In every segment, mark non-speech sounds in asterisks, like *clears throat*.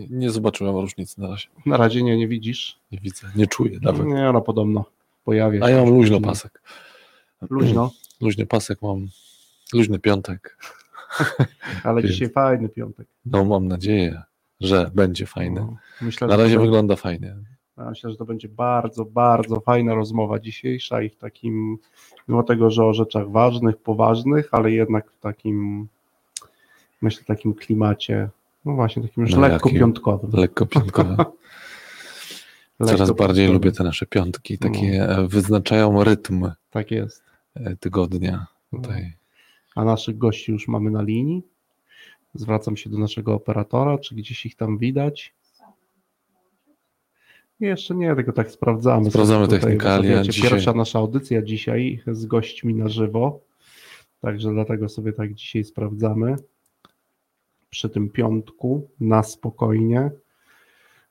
nie, nie zobaczyłem różnicy na razie. Na razie nie, nie widzisz. Nie widzę, nie czuję nawet. Nie, no podobno pojawia się. A ja mam luźno Luźno. pasek. Luźno, *clears throat* Luźny pasek mam. Luźny piątek. *laughs* ale Więc- dzisiaj fajny piątek. No mam nadzieję, że będzie fajny. No, Myślę, Na razie to, wygląda fajnie. myślę, że to będzie bardzo, bardzo fajna rozmowa dzisiejsza i w takim, mimo tego, że o rzeczach ważnych, poważnych, ale jednak w takim, myślę, takim klimacie, no właśnie, takim już No lekko jakim? piątkowym. Lekko piątkowe. *laughs* Coraz Lekko bardziej piątkowym. lubię te nasze piątki. Takie e, wyznaczają rytm Tak jest. e, tygodnia. Tutaj. A naszych gości już mamy na linii. Zwracam się do naszego operatora, czy gdzieś ich tam widać. Jeszcze nie, tylko tak sprawdzamy. Sprawdzamy technikalia dzisiaj. Pierwsza nasza audycja dzisiaj z gośćmi na żywo. Także dlatego sobie tak dzisiaj sprawdzamy. Przy tym piątku na spokojnie.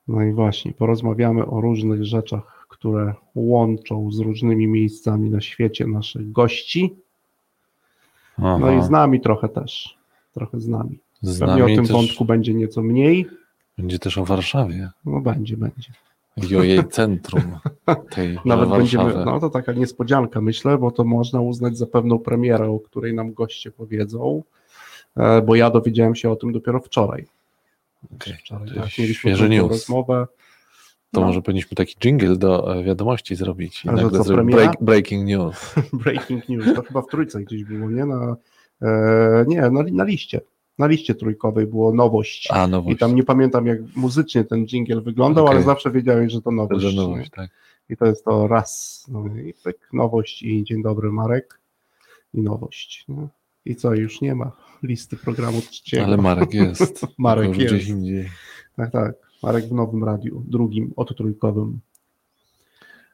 No i właśnie, porozmawiamy o różnych rzeczach, które łączą z różnymi miejscami na świecie naszych gości. No Aha. i z nami trochę też. Trochę z nami. Z Pewnie o nami tym też wątku będzie nieco mniej. będzie też o Warszawie. No będzie, będzie. I o jej centrum. Tej *laughs* Nawet Warszawy. będziemy, no to taka niespodzianka myślę, bo to można uznać za pewną premierę, o której nam goście powiedzą, bo ja dowiedziałem się o tym dopiero wczoraj. Okej, Wczoraj tak, mieliśmy news. rozmowę. To No. może powinniśmy taki jingle do e, wiadomości zrobić. I nagle co, break, breaking news. *laughs* Breaking news, to chyba w trójce gdzieś było, nie? Na, e, nie, na, na liście. Na liście trójkowej było nowość. A, no I tam nie pamiętam, jak muzycznie ten jingle wyglądał, Okej. ale zawsze wiedziałem, że to nowość. Że nowość, tak. I to jest to raz. No i pyk, nowość i dzień dobry Marek. I nowość. No. I co, już nie ma listy programu trzeciego. Ale Marek jest. *laughs* Marek jest. Gdzieś indziej. Tak, tak. Marek w nowym radiu, drugim, od trójkowym.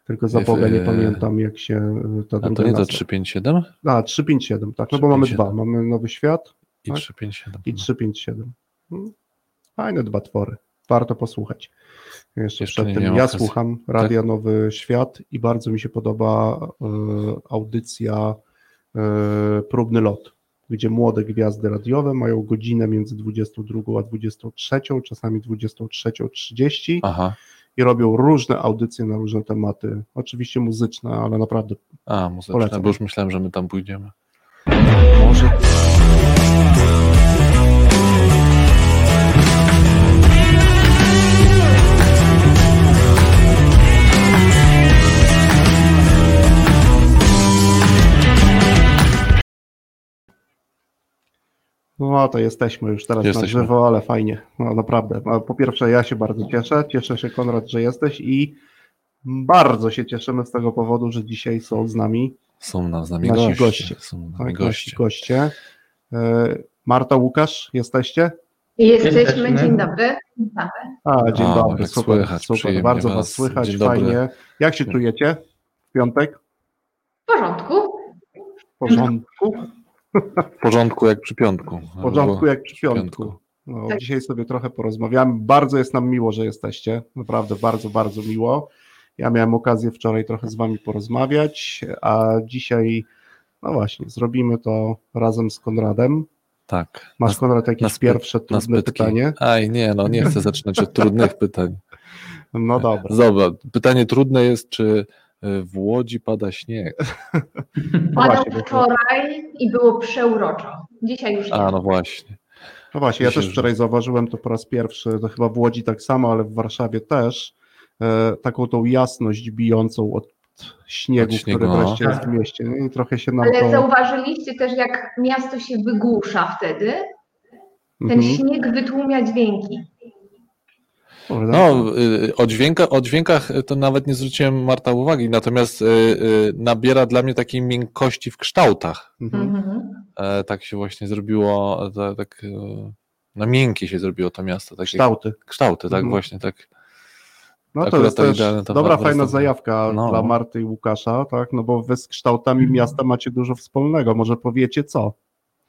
Tylko za Boga nie e, pamiętam, jak się e, ta A druga to nie to nazwa. 357? A, 357, tak, no bo mamy 357. dwa. Mamy Nowy Świat I Tak. 357. i 357. Hmm. Fajne dwa twory. Warto posłuchać. Jeszcze, Jeszcze przed tym ja. Tak. słucham Radia Nowy Świat i bardzo mi się podoba e, audycja e, Próbny Lot, gdzie młode gwiazdy radiowe mają godzinę między 22 a 23, czasami 23.30 Aha. i robią różne audycje na różne tematy. Oczywiście muzyczne, ale naprawdę A, muzyczne, Polecam. bo już myślałem, że my tam pójdziemy. może. No to jesteśmy już teraz Jesteśmy. na żywo, ale fajnie, no naprawdę. Po pierwsze ja się bardzo cieszę, cieszę się Konrad, że jesteś i bardzo się cieszymy z tego powodu, że dzisiaj są z nami Są na, z nami Nasi goście. goście. Są z nami tak, goście. goście. E, Marta, Łukasz, jesteście? Jesteśmy, dzień dobry. Witamy. A, dzień A, dobry, super, słychać, super, bardzo was. słychać, Dzień dobry. fajnie. Jak się czujecie w piątek? W porządku. W porządku? W porządku jak przy piątku. W porządku jak przy piątku. No, Tak. Dzisiaj sobie trochę porozmawiamy. Bardzo jest nam miło, że jesteście. Naprawdę bardzo, bardzo miło. Ja miałem okazję wczoraj trochę z wami porozmawiać, a dzisiaj, no właśnie, zrobimy to razem z Konradem. Tak. Masz, Konrad, jakieś na spy- pierwsze trudne pytanie? Aj, nie, no nie chcę zaczynać od trudnych pytań. *laughs* No dobra. Dobra, pytanie trudne jest, czy w Łodzi pada śnieg? *laughs* Padał właśnie, bo to- wczoraj i było przeuroczo. Dzisiaj już nie. A, no właśnie. No właśnie, ja Myślę, też że- wczoraj zauważyłem to po raz pierwszy, to chyba w Łodzi tak samo, ale w Warszawie też, e, taką tą jasność bijącą od śniegu, Od śniegu, który no. wreszcie jest w mieście. Nie? I trochę się nam Ale to... zauważyliście też, jak miasto się wygłusza wtedy? Ten Mhm. śnieg wytłumia dźwięki. Kurde, No, y, o, dźwięka, o dźwiękach to nawet nie zwróciłem Marta uwagi, natomiast y, y, nabiera dla mnie takiej miękkości w kształtach. Mhm. Mhm. E, tak się właśnie zrobiło, tak na miękkie się zrobiło to miasto. Takie Kształty. kształty, tak Mhm. właśnie, tak. No to jest to też to dobra, fajna zajawka No. dla Marty i Łukasza, tak? No bo wy z kształtami miasta macie dużo wspólnego. Może powiecie co?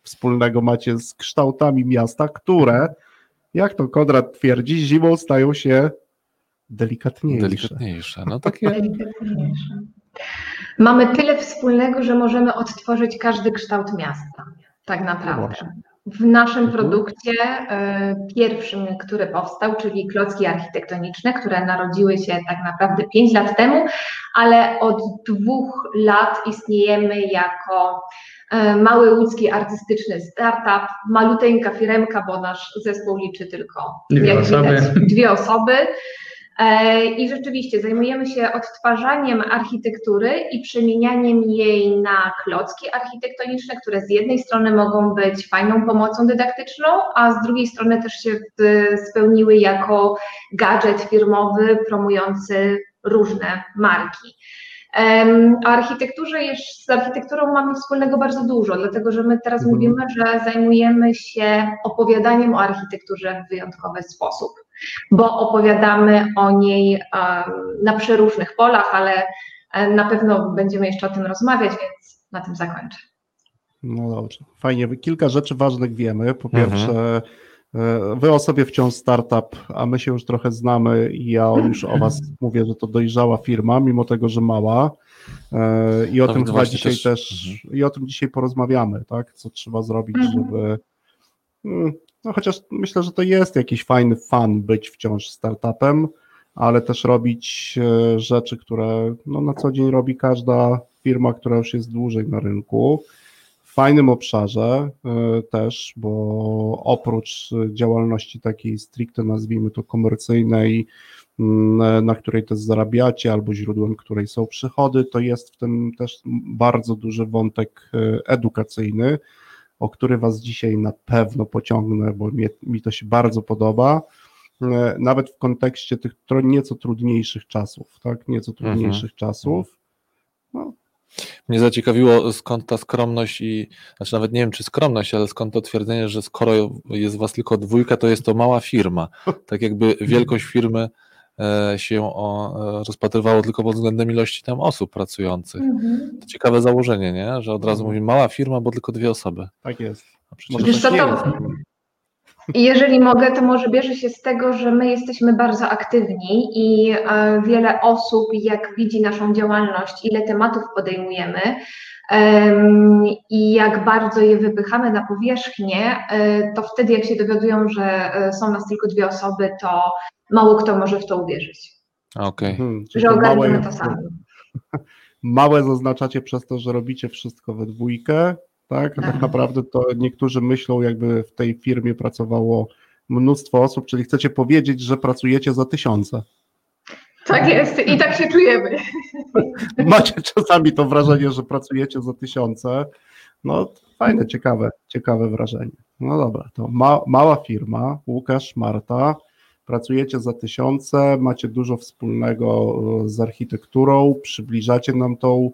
Wspólnego macie z kształtami miasta, które, jak to Konrad twierdzi, zimą stają się delikatniejsze. Delikatniejsze. No takie. Delikatniejsze. Mamy tyle wspólnego, że możemy odtworzyć każdy kształt miasta. Tak naprawdę. W naszym Mhm. produkcie e, pierwszym, który powstał, czyli klocki architektoniczne, które narodziły się tak naprawdę 5 lat temu, ale od dwóch lat istniejemy jako mały łódzki artystyczny startup, maluteńka firemka, bo nasz zespół liczy tylko Dwie osoby. widać, dwie osoby. E, I rzeczywiście zajmujemy się odtwarzaniem architektury i przemienianiem jej na klocki architektoniczne, które z jednej strony mogą być fajną pomocą dydaktyczną, a z drugiej strony też się e, spełniły jako gadżet firmowy promujący różne marki. O architekturze, jeszcze- z architekturą mamy wspólnego bardzo dużo, dlatego że my teraz Mhm. mówimy, że zajmujemy się opowiadaniem o architekturze w wyjątkowy sposób, bo opowiadamy o niej na przeróżnych polach, ale na pewno będziemy jeszcze o tym rozmawiać, więc na tym zakończę. No dobrze, fajnie. Kilka rzeczy ważnych wiemy. Po Mhm. pierwsze, wy o sobie wciąż startup, a my się już trochę znamy i ja już o was *clears throat* mówię, że to dojrzała firma, mimo tego, że mała. E, I o No, tym no chyba dzisiaj też- też, i o tym dzisiaj porozmawiamy, tak? Co trzeba zrobić, Mhm. żeby. mm, No chociaż myślę, że to jest jakiś fajny fan być wciąż startupem, ale też robić e, rzeczy, które no, na co dzień robi każda firma, która już jest dłużej na rynku. Fajnym obszarze e, też, bo oprócz e, działalności takiej stricte nazwijmy to komercyjnej, mm, na której też zarabiacie, albo źródłem której są przychody, to jest w tym też bardzo duży wątek e, edukacyjny, o który Was dzisiaj na pewno pociągnę, bo mnie, mi to się bardzo podoba. E, Nawet w kontekście tych nieco trudniejszych czasów, tak? Nieco trudniejszych czasów. No, Mnie zaciekawiło, skąd ta skromność i, znaczy nawet nie wiem, czy skromność, ale skąd to twierdzenie, że skoro jest was tylko dwójka, to jest to mała firma. Tak jakby *laughs* wielkość firmy e, się e, rozpatrywało tylko pod względem ilości tam osób pracujących. To ciekawe założenie, nie? Że od razu Mhm. mówi mała firma, bo tylko dwie osoby. tak jest. A przecież Wiesz tak to- Jeżeli mogę, to może bierze się z tego, że my jesteśmy bardzo aktywni i e, wiele osób, jak widzi naszą działalność, ile tematów podejmujemy em, i jak bardzo je wypychamy na powierzchnię, e, to wtedy, jak się dowiadują, że e, są nas tylko dwie osoby, to mało kto może w to uwierzyć, Okej. Mhm, czyli że małe, ogarniemy to sami. *laughs* małe zaznaczacie przez to, że robicie wszystko we dwójkę, tak? A tak Tak. naprawdę to niektórzy myślą, jakby w tej firmie pracowało mnóstwo osób, czyli chcecie powiedzieć, że pracujecie za tysiące. Tak jest i tak się czujemy. *laughs* Macie czasami to wrażenie, że pracujecie za tysiące. No fajne, ciekawe, ciekawe wrażenie. No dobra, to ma, mała firma, Łukasz, Marta, pracujecie za tysiące, macie dużo wspólnego e, z architekturą, przybliżacie nam tą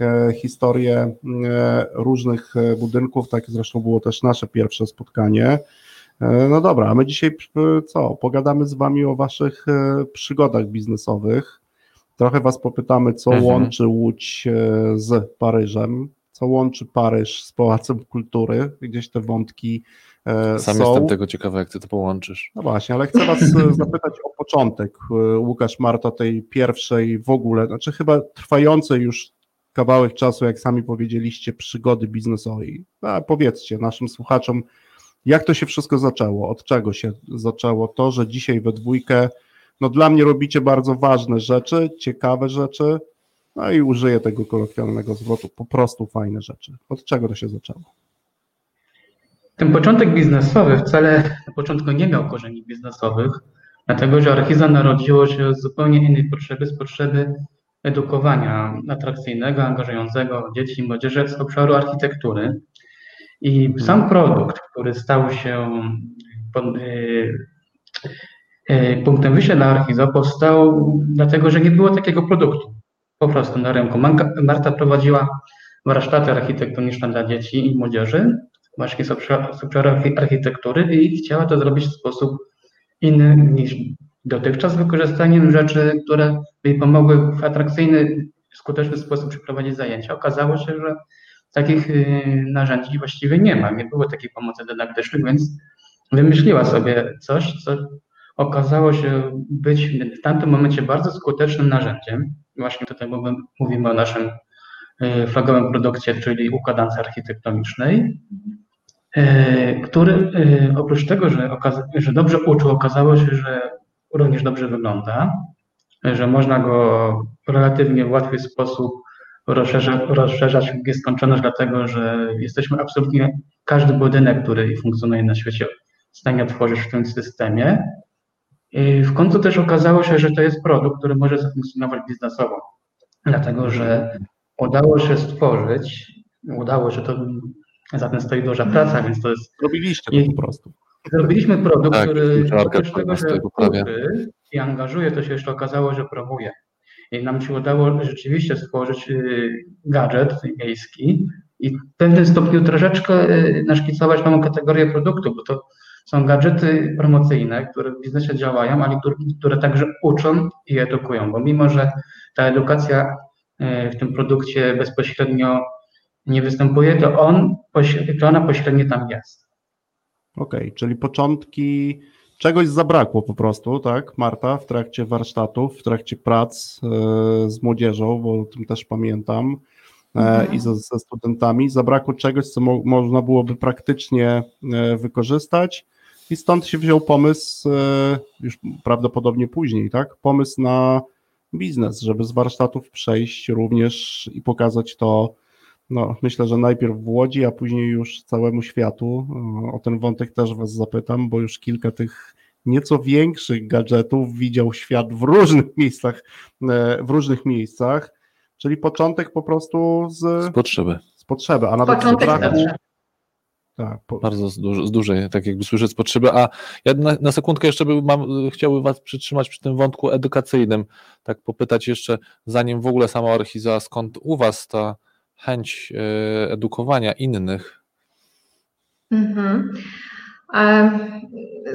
e, historię e, różnych e, budynków, tak zresztą było też nasze pierwsze spotkanie. No dobra, a my dzisiaj co? Pogadamy z Wami o Waszych przygodach biznesowych. Trochę Was popytamy, co Mhm. łączy Łódź z Paryżem, co łączy Paryż z Pałacem Kultury, gdzieś te wątki Sam są. jestem tego ciekawy, jak ty to połączysz. No właśnie, ale chcę Was *laughs* zapytać o początek, Łukasz, Marta, tej pierwszej w ogóle, znaczy chyba trwającej już kawałek czasu, jak sami powiedzieliście, przygody biznesowej. A powiedzcie naszym słuchaczom, jak to się wszystko zaczęło, od czego się zaczęło to, że dzisiaj we dwójkę, no dla mnie robicie bardzo ważne rzeczy, ciekawe rzeczy, no i użyję tego kolokwialnego zwrotu, po prostu fajne rzeczy. Od czego to się zaczęło? Ten początek biznesowy wcale na początku nie miał korzeni biznesowych, dlatego że Archiza narodziło się z zupełnie innej potrzeby, z potrzeby edukowania atrakcyjnego, angażującego dzieci i młodzieży z obszaru architektury. I sam produkt, który stał się y, y, punktem wyjścia dla Archiza, powstał dlatego, że nie było takiego produktu po prostu na rynku. Marta prowadziła warsztaty architektoniczne dla dzieci i młodzieży, właśnie z obszaru, architektury i chciała to zrobić w sposób inny niż dotychczas, wykorzystaniem rzeczy, które by pomogły w atrakcyjny, skuteczny sposób przeprowadzić zajęcia. Okazało się, że takich y, narzędzi właściwie nie ma, nie było takiej pomocy dydaktycznej, więc wymyśliła sobie coś, co okazało się być w tamtym momencie bardzo skutecznym narzędziem. Właśnie tutaj mówimy, o naszym y, flagowym produkcie, czyli układance architektonicznej. który oprócz tego, że, że dobrze uczył, okazało się, że również dobrze wygląda, że można go relatywnie w łatwy sposób rozszerza, rozszerzać w nieskończoność, dlatego że jesteśmy absolutnie, każdy budynek, który funkcjonuje na świecie, w stanie otworzyć w tym systemie. I w końcu też okazało się, że to jest produkt, który może zafunkcjonować biznesowo, dlatego że udało się stworzyć, udało się to, za tym stoi duża praca, więc to jest... Robiliście to po prostu. Zrobiliśmy produkt, Tak, który oprócz tego, że kupy i angażuje, to się jeszcze okazało, że promuje. I nam się udało rzeczywiście stworzyć y, gadżet miejski i w pewnym stopniu troszeczkę y, naszkicować nową kategorię produktu, bo to są gadżety promocyjne, które w biznesie działają, ale które, które także uczą i edukują, bo mimo, że ta edukacja y, w tym produkcie bezpośrednio nie występuje, to on, to ona pośrednio tam jest. Okej, okay, czyli początki czegoś zabrakło po prostu, tak, Marta, w trakcie warsztatów, w trakcie prac e, z młodzieżą, bo o tym też pamiętam, e, mhm. i ze, ze, studentami. Zabrakło czegoś, co mo, można byłoby praktycznie e, wykorzystać, i stąd się wziął pomysł, już prawdopodobnie później, tak, pomysł na biznes, żeby z warsztatów przejść również i pokazać to no, myślę, że najpierw w Łodzi, a później już całemu światu. O ten wątek też Was zapytam, bo już kilka tych nieco większych gadżetów widział świat w różnych miejscach, e, w różnych miejscach, czyli początek po prostu z, z potrzeby. Z potrzeby, a nawet początek z braku. Tak, po... Bardzo z, duży, z dużej, tak jakby słyszę z potrzeby. A ja na, na sekundkę jeszcze by mam, chciałbym Was przytrzymać przy tym wątku edukacyjnym, tak popytać jeszcze, zanim w ogóle sama Archiza, skąd u Was ta chęć e, edukowania innych? Mhm.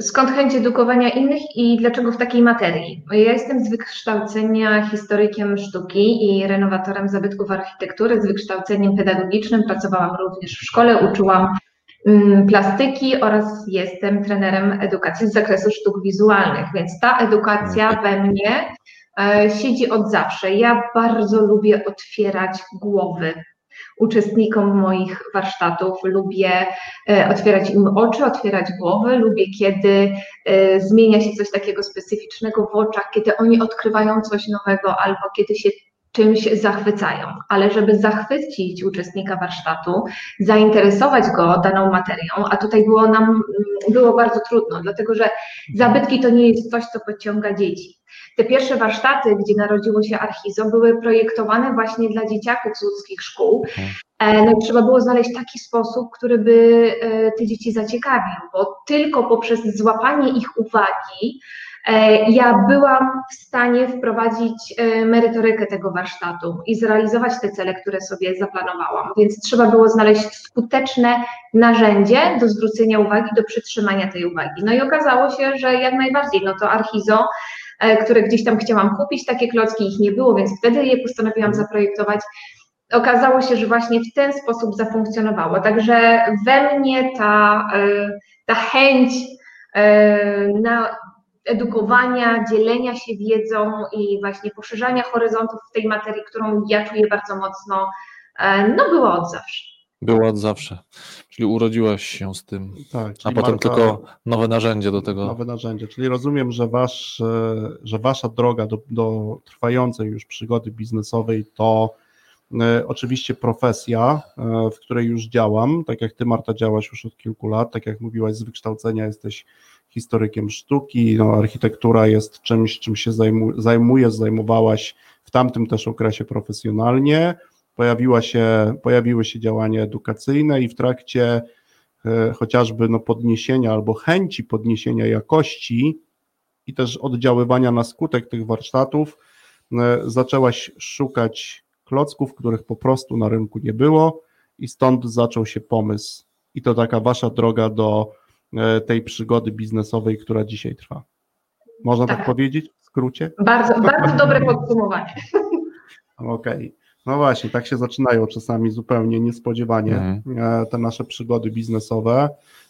Skąd chęć edukowania innych i dlaczego w takiej materii? Ja jestem z wykształcenia historykiem sztuki i renowatorem zabytków architektury, z wykształceniem pedagogicznym. Pracowałam również w szkole, uczyłam mm, plastyki oraz jestem trenerem edukacji z zakresu sztuk wizualnych, więc ta edukacja no we mnie e, siedzi od zawsze. Ja bardzo lubię otwierać głowy uczestnikom moich warsztatów. Lubię e, otwierać im oczy, otwierać głowy, lubię, kiedy e, zmienia się coś takiego specyficznego w oczach, kiedy oni odkrywają coś nowego albo kiedy się czymś zachwycają, ale żeby zachwycić uczestnika warsztatu, zainteresować go daną materią, a tutaj było nam było bardzo trudno, dlatego że zabytki to nie jest coś, co podciąga dzieci. Te pierwsze warsztaty, gdzie narodziło się Archizo, były projektowane właśnie dla dzieciaków z łódzkich szkół. Mhm. E, no i trzeba było znaleźć taki sposób, który by e, te dzieci zaciekawił, bo tylko poprzez złapanie ich uwagi e, ja byłam w stanie wprowadzić merytorykę tego warsztatu i zrealizować te cele, które sobie zaplanowałam. Więc trzeba było znaleźć skuteczne narzędzie do zwrócenia uwagi, do przytrzymania tej uwagi. No i okazało się, że jak najbardziej, no to Archizo które gdzieś tam chciałam kupić, takie klocki ich nie było, więc wtedy je postanowiłam zaprojektować. Okazało się, że właśnie w ten sposób zafunkcjonowało. Także we mnie ta, e, ta chęć e, na edukowania, dzielenia się wiedzą i właśnie poszerzania horyzontów w tej materii, którą ja czuję bardzo mocno, no była od zawsze. Było od zawsze. Czyli urodziłaś się z tym. Tak, a potem Marta, tylko nowe narzędzie do tego. Nowe narzędzie. Czyli rozumiem, że, wasz, e, że wasza droga do, do trwającej już przygody biznesowej to e, oczywiście profesja, e, w której już działam. Tak jak ty, Marta, działasz już od kilku lat. Tak jak mówiłaś, z wykształcenia jesteś historykiem sztuki. No, architektura jest czymś, czym się zajmu, zajmujesz, zajmowałaś w tamtym też okresie profesjonalnie pojawiła się, pojawiły się działania edukacyjne i w trakcie e, chociażby no, podniesienia albo chęci podniesienia jakości i też oddziaływania na skutek tych warsztatów, e, zaczęłaś szukać klocków, których po prostu na rynku nie było i stąd zaczął się pomysł. I to taka wasza droga do e, tej przygody biznesowej, która dzisiaj trwa. Można tak, tak powiedzieć w skrócie? Bardzo, bardzo dobre podsumowanie. *laughs* Okej. Okay. No właśnie, tak się zaczynają czasami zupełnie niespodziewanie mhm. E, te nasze przygody biznesowe.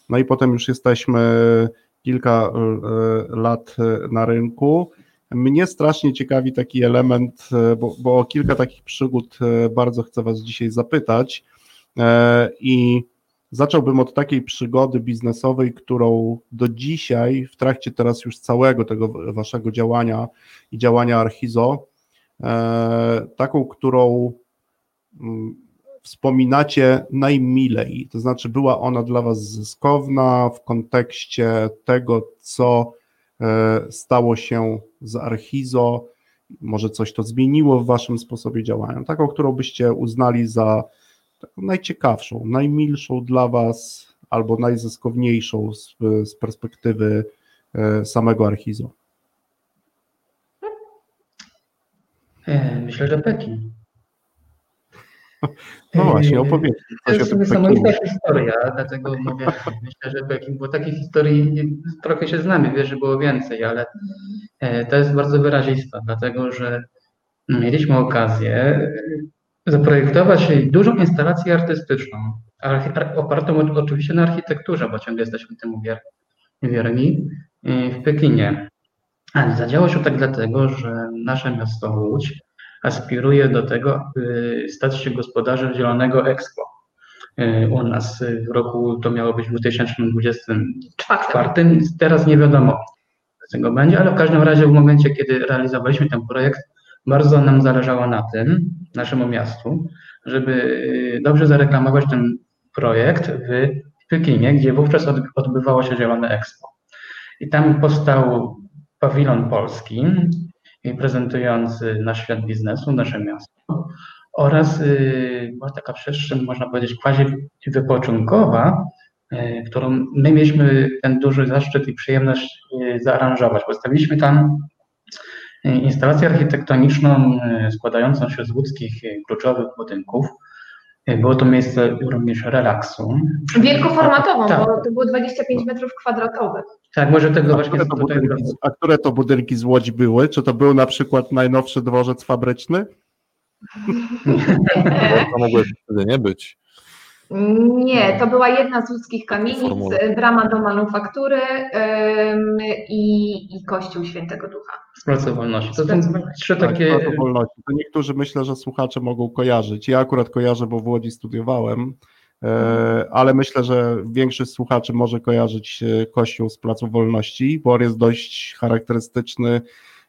No i potem już jesteśmy kilka e, lat na rynku. Mnie strasznie ciekawi taki element, e, bo, bo o kilka takich przygód bardzo chcę Was dzisiaj zapytać. I zacząłbym od takiej przygody biznesowej, którą do dzisiaj, w trakcie teraz już całego tego waszego działania i działania Archizo, e, taką, którą mm, wspominacie najmilej? To znaczy, była ona dla Was zyskowna w kontekście tego, co e, stało się z Archizo? Może coś to zmieniło w Waszym sposobie działania? Taką, którą byście uznali za najciekawszą, najmilszą dla Was albo najzyskowniejszą z, z perspektywy e, samego Archizo? Myślę, że Pekin. No właśnie, opowiedz. To jest niesamowita historia, dlatego mówię, myślę, że Pekin, bo takich historii trochę się znamy, wiesz, że było więcej, ale e, to jest bardzo wyrazista, dlatego że mieliśmy okazję zaprojektować dużą instalację artystyczną, opartą oczywiście na architekturze, bo ciągle jesteśmy temu wierni, w Pekinie. Ale zadziało się tak dlatego, że nasze miasto Łódź aspiruje do tego, aby stać się gospodarzem Zielonego Expo. E, u nas w roku to miało być w 2024. Teraz nie wiadomo, co tego będzie, ale w każdym razie w momencie, kiedy realizowaliśmy ten projekt, bardzo nam zależało na tym, naszemu miastu, żeby dobrze zareklamować ten projekt w Pekinie, gdzie wówczas odbywało się Zielone Expo. I tam powstał pawilon polski, prezentujący nasz świat biznesu, nasze miasto oraz y, była taka przestrzeń, można powiedzieć, quasi wypoczynkowa, y, którą my mieliśmy ten duży zaszczyt i przyjemność y, zaaranżować. Postawiliśmy tam instalację architektoniczną składającą się z łódzkich kluczowych budynków. Było to miejsce również relaksu. Wielkoformatową, tak. bo to było 25 metrów kwadratowych. Tak, może tego a właśnie które budynki, A które to budynki z Łodzi były? Czy to był na przykład najnowszy dworzec fabryczny? *laughs* to mogło wtedy nie być. Nie, to była jedna z łódzkich kamienic, brama do manufaktury ym, i, i Kościół Świętego Ducha. Z Placu Wolności. To są trzy tak, takie... Wolności. To niektórzy myślę, że słuchacze mogą kojarzyć. Ja akurat kojarzę, bo w Łodzi studiowałem E, ale myślę, że większość słuchaczy może kojarzyć e, Kościół z Placu Wolności, bo on jest dość charakterystyczny.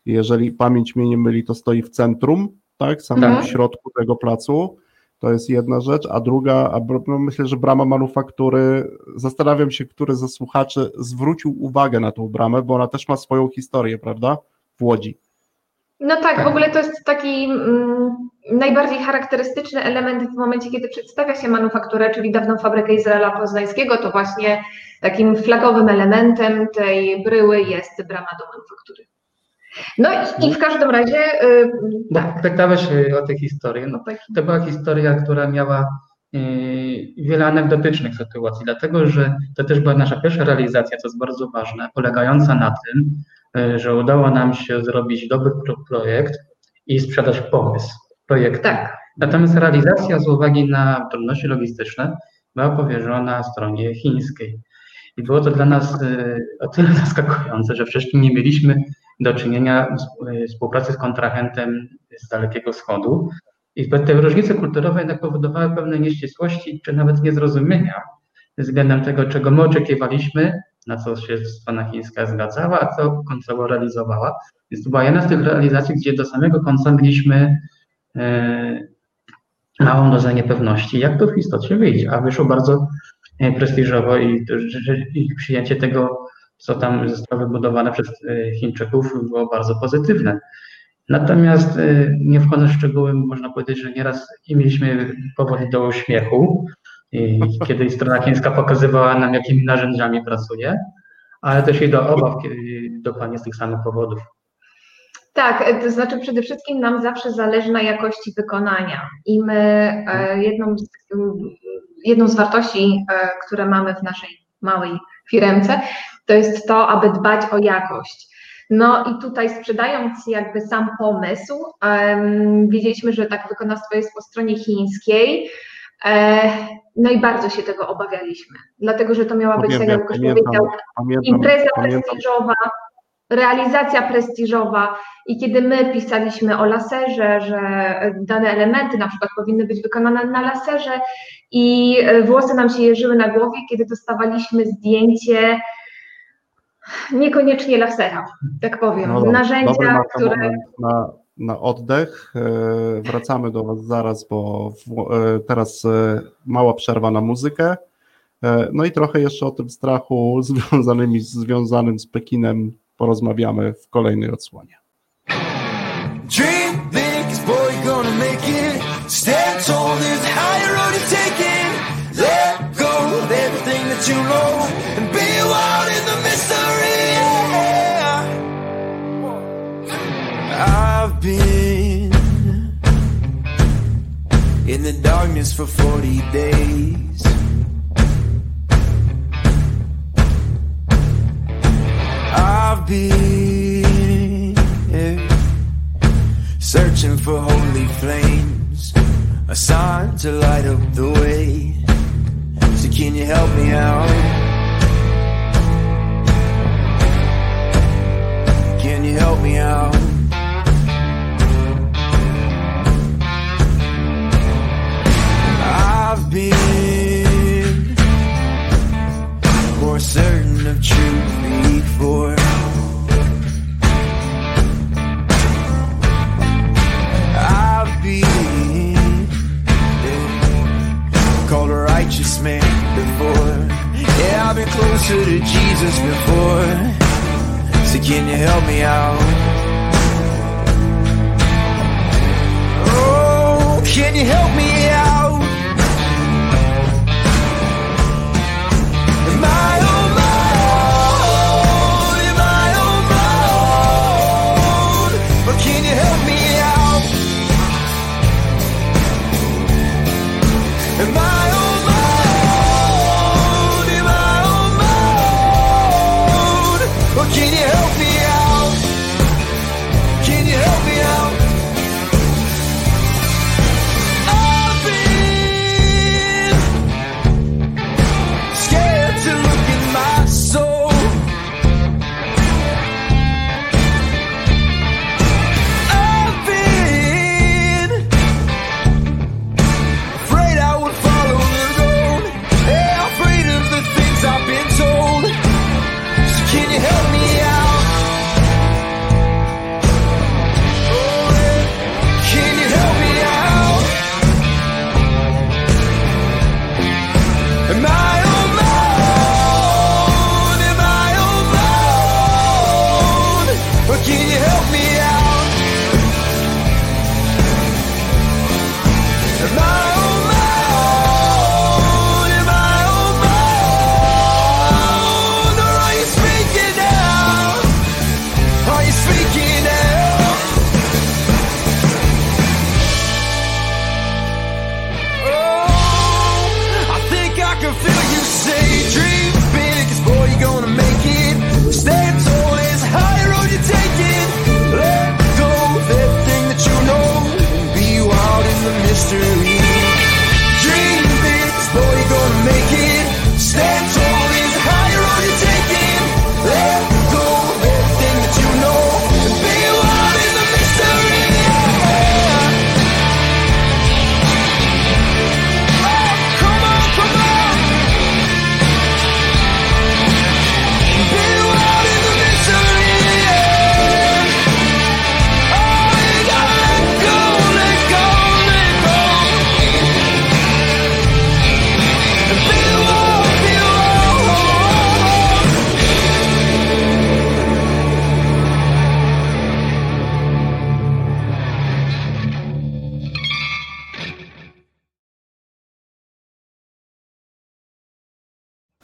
Jeżeli pamięć mnie nie myli, to stoi w centrum, tak, samym tak. środku tego placu. To jest jedna rzecz, a druga, a no myślę, że brama manufaktury, zastanawiam się, który ze słuchaczy zwrócił uwagę na tą bramę, bo ona też ma swoją historię, prawda? W Łodzi. No tak, w ogóle to jest taki mm, najbardziej charakterystyczny element w momencie, kiedy przedstawia się manufakturę, czyli dawną fabrykę Izraela Poznańskiego, to właśnie takim flagowym elementem tej bryły jest brama do manufaktury. No i, i w każdym razie... Yy, tak. Pytałeś o tę historię. No, to była historia, która miała yy, wiele anegdotycznych sytuacji, dlatego że to też była nasza pierwsza realizacja, co jest bardzo ważne, polegająca na tym, E, że udało nam się zrobić dobry projekt i sprzedać pomysł projektu. Tak. Natomiast realizacja z uwagi na trudności logistyczne była powierzona stronie chińskiej. I było to dla nas o tyle *laughs* zaskakujące, że wcześniej nie mieliśmy do czynienia e, współpracy z kontrahentem z Dalekiego Wschodu. I te różnice kulturowe jednak powodowały pewne nieścisłości, czy nawet niezrozumienia względem tego, czego my oczekiwaliśmy, na co się strona chińska zgadzała, a co końcowo realizowała. Więc to była jedna z tych realizacji, gdzie do samego końca mieliśmy e, małą dozę niepewności, jak to w istocie wyjdzie, a wyszło bardzo e, prestiżowo i, i przyjęcie tego, co tam zostało wybudowane przez e, Chińczyków było bardzo pozytywne. Natomiast nie wchodząc w szczegóły, można powiedzieć, że nieraz i mieliśmy powody do uśmiechu, *laughs* kiedy strona chińska pokazywała nam, jakimi narzędziami pracuje, ale też i do obaw dokładnie z tych samych powodów. Tak, to znaczy przede wszystkim nam zawsze zależy na jakości wykonania i my e, jedną z, jedną z wartości, e, które mamy w naszej małej firmce, to jest to, aby dbać o jakość. No i tutaj sprzedając jakby sam pomysł, um, wiedzieliśmy, że tak wykonawstwo jest po stronie chińskiej, E, no i bardzo się tego obawialiśmy, dlatego że to miała być, tak jak Łukasz powiedział, impreza prestiżowa, realizacja prestiżowa i kiedy my pisaliśmy o laserze, że dane elementy na przykład powinny być wykonane na laserze i włosy nam się jeżyły na głowie, kiedy dostawaliśmy zdjęcie niekoniecznie lasera, tak powiem, No dobra, narzędzia, które... Na, na oddech. E, Wracamy do Was zaraz, bo w, e, teraz e, mała przerwa na muzykę. No i trochę jeszcze o tym strachu *laughs* związanymi, związanym z Pekinem porozmawiamy w kolejnej odsłonie. For 40 days. I've been searching for holy flames, a sign to light up the way. So can you help me out? Can you help me out? I've been more certain of truth before. I've been called a righteous man before. Yeah, I've been closer to Jesus before. So can you help me out? Oh, can you help me out?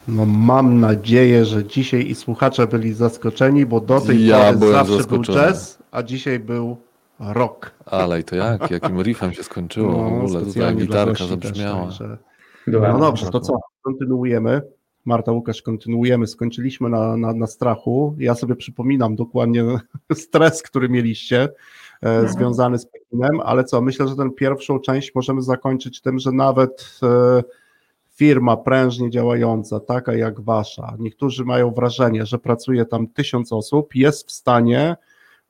No mam nadzieję, że dzisiaj i słuchacze byli zaskoczeni, bo do tej Ja pory zawsze zaskoczony. był jazz, a dzisiaj był rock. Ale i to jak? Jakim riffem się skończyło w ogóle? Tutaj No, gitarka zabrzmiała. Też, także... No dobrze, to co? Kontynuujemy. Marta, Łukasz, kontynuujemy. Skończyliśmy na, na, na strachu. Ja sobie przypominam dokładnie *laughs* stres, który mieliście e, związany z Pekinem, ale co? Myślę, że tę pierwszą część możemy zakończyć tym, że nawet e, firma prężnie działająca, taka jak wasza, niektórzy mają wrażenie, że pracuje tam tysiąc osób, jest w stanie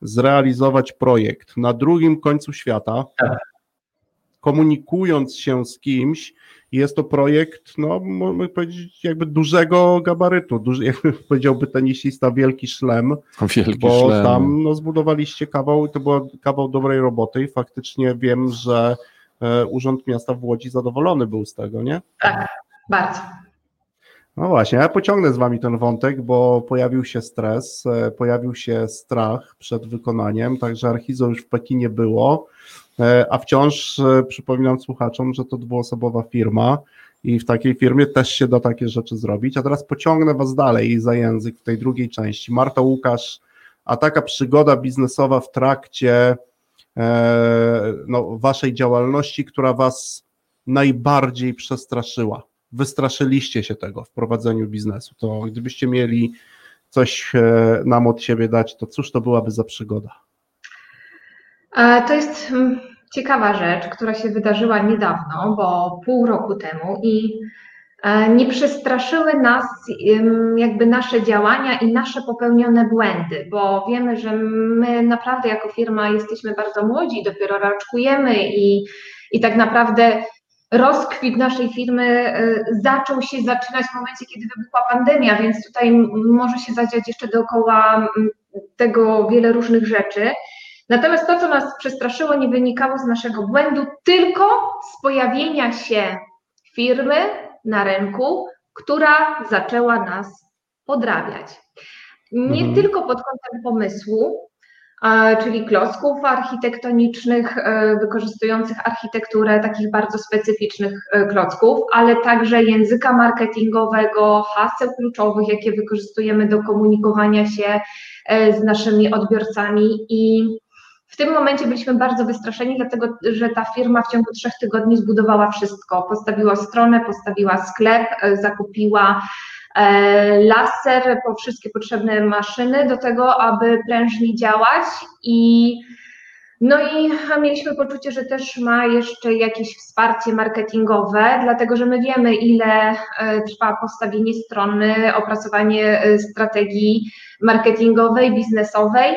zrealizować projekt na drugim końcu świata, Tak. komunikując się z kimś, jest to projekt, no, można powiedzieć, jakby dużego gabarytu, duży, *laughs* jakby powiedziałby tenisista, wielki szlem, Wielki bo szlem. tam no, zbudowaliście kawał, i to był kawał dobrej roboty i faktycznie wiem, że Urząd Miasta w Łodzi zadowolony był z tego, nie? Tak, bardzo. No właśnie, ja pociągnę z wami ten wątek, bo pojawił się stres, e, pojawił się strach przed wykonaniem, także Archizo już w Pekinie było, e, a wciąż e, przypominam słuchaczom, że to dwuosobowa firma i w takiej firmie też się da takie rzeczy zrobić. A teraz pociągnę was dalej za język w tej drugiej części. Marta Łukasz, a taka przygoda biznesowa w trakcie e, no, waszej działalności, która was najbardziej przestraszyła? Wystraszyliście się tego w prowadzeniu biznesu. To gdybyście mieli coś e, nam od siebie dać, to cóż to byłaby za przygoda? E, To jest mm, ciekawa rzecz, która się wydarzyła niedawno, bo pół roku temu i e, nie przestraszyły nas jakby nasze działania i nasze popełnione błędy, bo wiemy, że my naprawdę jako firma jesteśmy bardzo młodzi, dopiero raczkujemy i, i tak naprawdę rozkwit naszej firmy e, zaczął się zaczynać w momencie, kiedy wybuchła pandemia, więc tutaj może się zadziać jeszcze dookoła tego wiele różnych rzeczy. Natomiast to, co nas przestraszyło, nie wynikało z naszego błędu, tylko z pojawienia się firmy na rynku, która zaczęła nas podrabiać. Nie Mhm. tylko pod kątem pomysłu, czyli klocków architektonicznych, e, wykorzystujących architekturę takich bardzo specyficznych e, klocków, ale także języka marketingowego, haseł kluczowych, jakie wykorzystujemy do komunikowania się e, z naszymi odbiorcami i w tym momencie byliśmy bardzo wystraszeni, dlatego że ta firma w ciągu trzech tygodni zbudowała wszystko. Postawiła stronę, postawiła sklep, e, zakupiła e, laser po wszystkie potrzebne maszyny do tego, aby prężnie działać i no i mieliśmy poczucie, że też ma jeszcze jakieś wsparcie marketingowe, dlatego że my wiemy, ile e, trwa postawienie strony, opracowanie strategii marketingowej, biznesowej,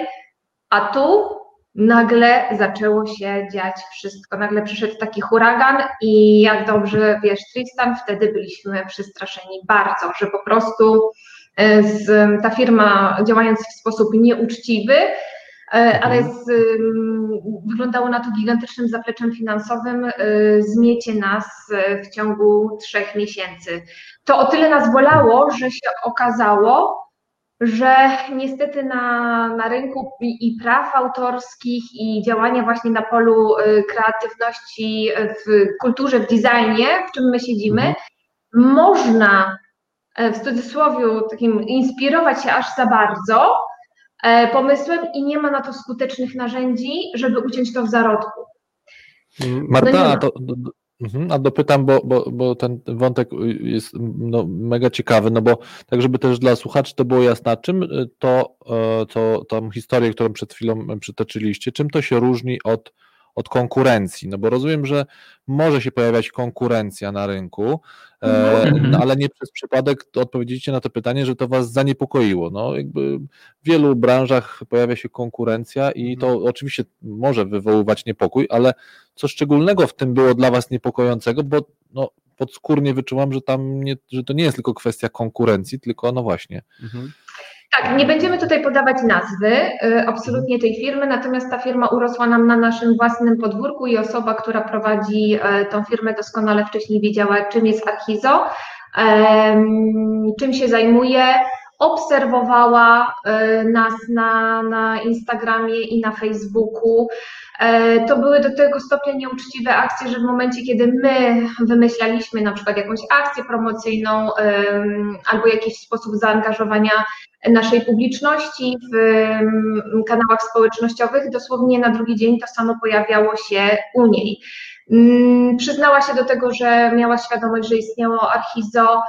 a tu nagle zaczęło się dziać wszystko. Nagle przyszedł taki huragan i jak dobrze wiesz, Tristan, wtedy byliśmy przestraszeni bardzo, że po prostu e, z, ta firma działając w sposób nieuczciwy, e, ale z, wyglądało na to gigantycznym zapleczem finansowym, e, zmiecie nas w ciągu trzech miesięcy. To o tyle nas bolało, że się okazało, że niestety na, na rynku i, i praw autorskich i działania właśnie na polu y, kreatywności w kulturze, w designie, w czym my siedzimy, Mhm. można e, w cudzysłowie takim inspirować się aż za bardzo e, pomysłem i nie ma na to skutecznych narzędzi, żeby uciąć to w zarodku. Marta, No to, a dopytam, bo, bo, bo ten wątek jest no, mega ciekawy, no bo tak, żeby też dla słuchaczy to było jasne, czym to, e, to tą historię, którą przed chwilą przytoczyliście, czym to się różni od, od konkurencji? No bo rozumiem, że może się pojawiać konkurencja na rynku, e, Mhm. no, ale nie przez przypadek odpowiedzieliście na to pytanie, że to was zaniepokoiło. No jakby w wielu branżach pojawia się konkurencja i to oczywiście może wywoływać niepokój, ale co szczególnego w tym było dla Was niepokojącego, bo no, podskórnie wyczułam, że tam nie, że to nie jest tylko kwestia konkurencji, tylko no właśnie. mhm. Tak, nie będziemy tutaj podawać nazwy y, absolutnie tej firmy, natomiast ta firma urosła nam na naszym własnym podwórku i osoba, która prowadzi e, tą firmę doskonale wcześniej wiedziała, czym jest Archizo, czym się zajmuje, obserwowała e, nas na, na Instagramie i na Facebooku. E, To były do tego stopnia nieuczciwe akcje, że w momencie, kiedy my wymyślaliśmy na przykład jakąś akcję promocyjną albo jakiś sposób zaangażowania naszej publiczności w em, kanałach społecznościowych, dosłownie na drugi dzień to samo pojawiało się u niej. Mm, Przyznała się do tego, że miała świadomość, że istniało Archizo.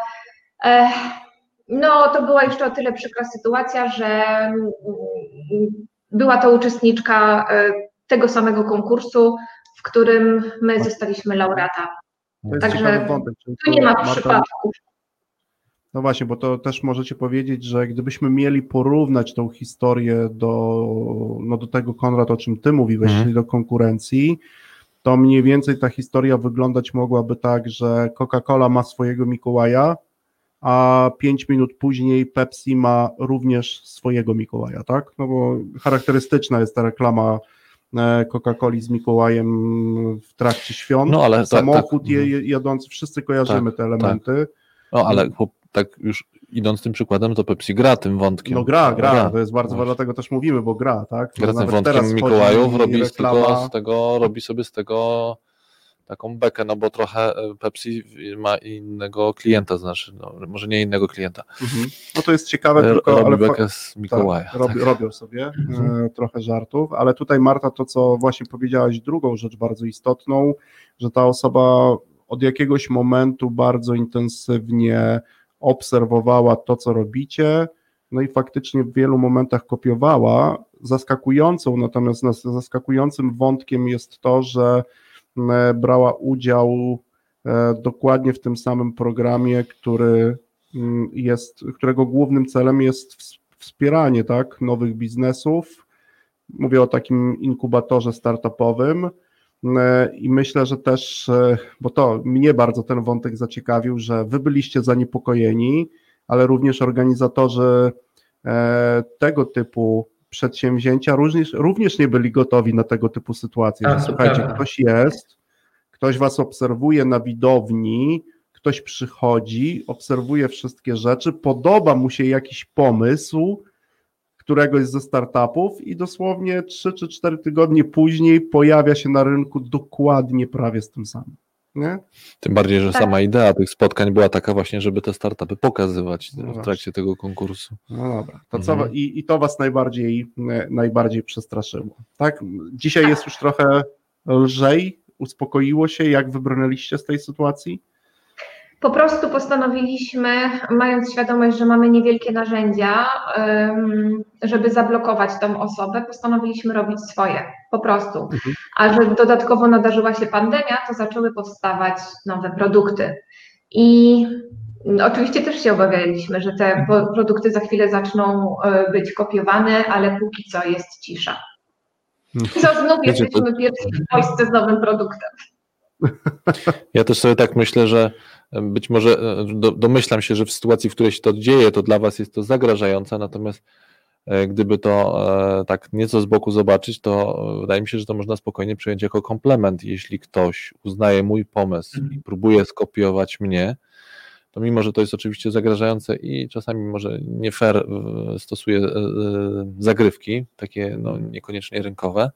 No, to była jeszcze o tyle przykra sytuacja, że mm, była to uczestniczka e, tego samego konkursu, w którym my zostaliśmy laureata. Także Tu nie ma przypadków. No właśnie, bo to też możecie powiedzieć, że gdybyśmy mieli porównać tą historię do, no do tego, Konrad, o czym ty mówiłeś, Mhm. czyli do konkurencji, to mniej więcej ta historia wyglądać mogłaby tak, że Coca-Cola ma swojego Mikołaja, a pięć minut później Pepsi ma również swojego Mikołaja, tak? No bo charakterystyczna jest ta reklama e, Coca-Coli z Mikołajem w trakcie świąt. No, ale tak- Samochód tak, je- jadący, wszyscy kojarzymy Tak, te elementy. No ale tak już idąc tym przykładem, to Pepsi gra tym wątkiem. No gra, gra, to jest bardzo ważne, dlatego też mówimy, bo gra, tak? Gra tym wątkiem Mikołajów, robi, z tego, z tego, robi sobie z tego taką bekę, no bo trochę e, Pepsi ma innego klienta, znaczy, no, może nie innego klienta. mhm. No to jest ciekawe, E, tylko, robi ale bekę z Mikołaja. Tak, robi, tak. Robią sobie Mhm. e, trochę żartów, ale tutaj Marta, to co właśnie powiedziałaś, drugą rzecz bardzo istotną, że ta osoba od jakiegoś momentu bardzo intensywnie obserwowała to, co robicie, no i faktycznie w wielu momentach kopiowała. Zaskakującą, natomiast zaskakującym wątkiem jest to, że brała udział e, dokładnie w tym samym programie, który jest, którego głównym celem jest ws- wspieranie tak, nowych biznesów. Mówię o takim inkubatorze startupowym. E, I myślę, że też, e, bo to mnie bardzo ten wątek zaciekawił, że wy byliście zaniepokojeni, ale również organizatorzy e, tego typu przedsięwzięcia również, również nie byli gotowi na tego typu sytuacje. Że, słuchajcie, ktoś jest, ktoś was obserwuje na widowni, ktoś przychodzi, obserwuje wszystkie rzeczy, podoba mu się jakiś pomysł któregoś ze startupów i dosłownie 3 czy 4 tygodnie później pojawia się na rynku dokładnie prawie z tym samym. Nie? Tym bardziej, że Tak. sama idea tych spotkań była taka właśnie, żeby te startupy pokazywać No w właśnie. trakcie tego konkursu. No dobra, to co, Mhm. i, i to was najbardziej, e, najbardziej przestraszyło. Tak? Dzisiaj jest już trochę lżej, uspokoiło się, jak wybrnęliście z tej sytuacji? Po prostu postanowiliśmy, mając świadomość, że mamy niewielkie narzędzia, żeby zablokować tą osobę, postanowiliśmy robić swoje, po prostu. Mhm. A że dodatkowo nadarzyła się pandemia, to zaczęły powstawać nowe produkty. I oczywiście też się obawialiśmy, że te produkty za chwilę zaczną y, być kopiowane, ale póki co jest cisza. I co, znów jesteśmy pierwsi w Polsce z nowym produktem. Ja też sobie tak myślę, że e, być może e, do, domyślam się, że w sytuacji, w której się to dzieje, to dla Was jest to zagrażające, natomiast e, gdyby to e, tak nieco z boku zobaczyć, to wydaje mi się, że to można spokojnie przyjąć jako komplement. Jeśli ktoś uznaje mój pomysł i próbuje skopiować mnie, to mimo, że to jest oczywiście zagrażające i czasami może nie fair stosuje zagrywki, takie no, niekoniecznie rynkowe,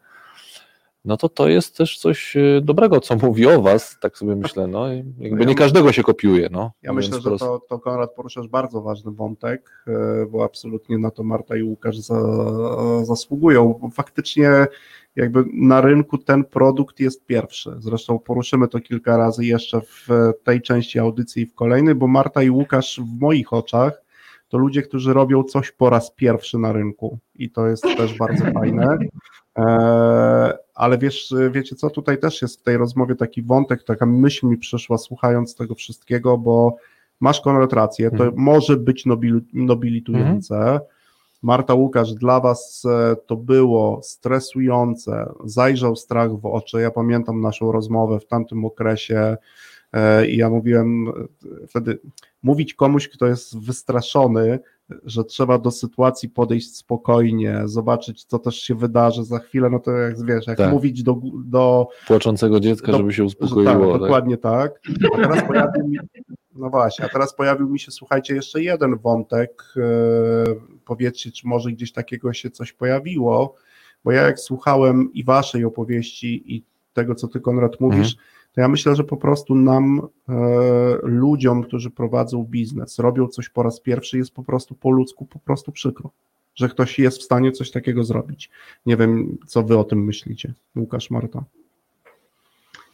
no to to jest też coś e, dobrego, co mówi o was, tak sobie myślę, no i jakby Ja nie każdego się kopiuje, no. Ja myślę, że to, to Konrad poruszasz bardzo ważny wątek, e, bo absolutnie na to Marta i Łukasz za, zasługują. Bo faktycznie jakby na rynku ten produkt jest pierwszy. Zresztą poruszymy to kilka razy jeszcze w tej części audycji i w kolejnej, bo Marta i Łukasz w moich oczach to ludzie, którzy robią coś po raz pierwszy na rynku i to jest też bardzo *laughs* fajne. E, Ale wiesz, wiecie co, tutaj też jest w tej rozmowie taki wątek, taka myśl mi przyszła słuchając tego wszystkiego, bo masz Konrad rację, to Mhm. może być nobil, nobilitujące. Marta Łukasz, dla Was e, to było stresujące, zajrzał strach w oczy. Ja pamiętam naszą rozmowę w tamtym okresie i ja mówiłem e, wtedy, mówić komuś, kto jest wystraszony, że trzeba do sytuacji podejść spokojnie, zobaczyć, co też się wydarzy za chwilę, no to jak wiesz, jak Tak. mówić do, do Płaczącego dziecka, do- żeby się uspokoiło. tak, tak? dokładnie tak. A teraz pojawił mi, no właśnie, a teraz pojawił mi się, słuchajcie, jeszcze jeden wątek. e, Powiedzcie, czy może gdzieś takiego się coś pojawiło, bo ja jak słuchałem i waszej opowieści i tego, co ty Konrad mówisz, to ja myślę, że po prostu nam, e, ludziom, którzy prowadzą biznes, robią coś po raz pierwszy, jest po prostu po ludzku po prostu przykro, że ktoś jest w stanie coś takiego zrobić. Nie wiem, co wy o tym myślicie. Łukasz, Marta.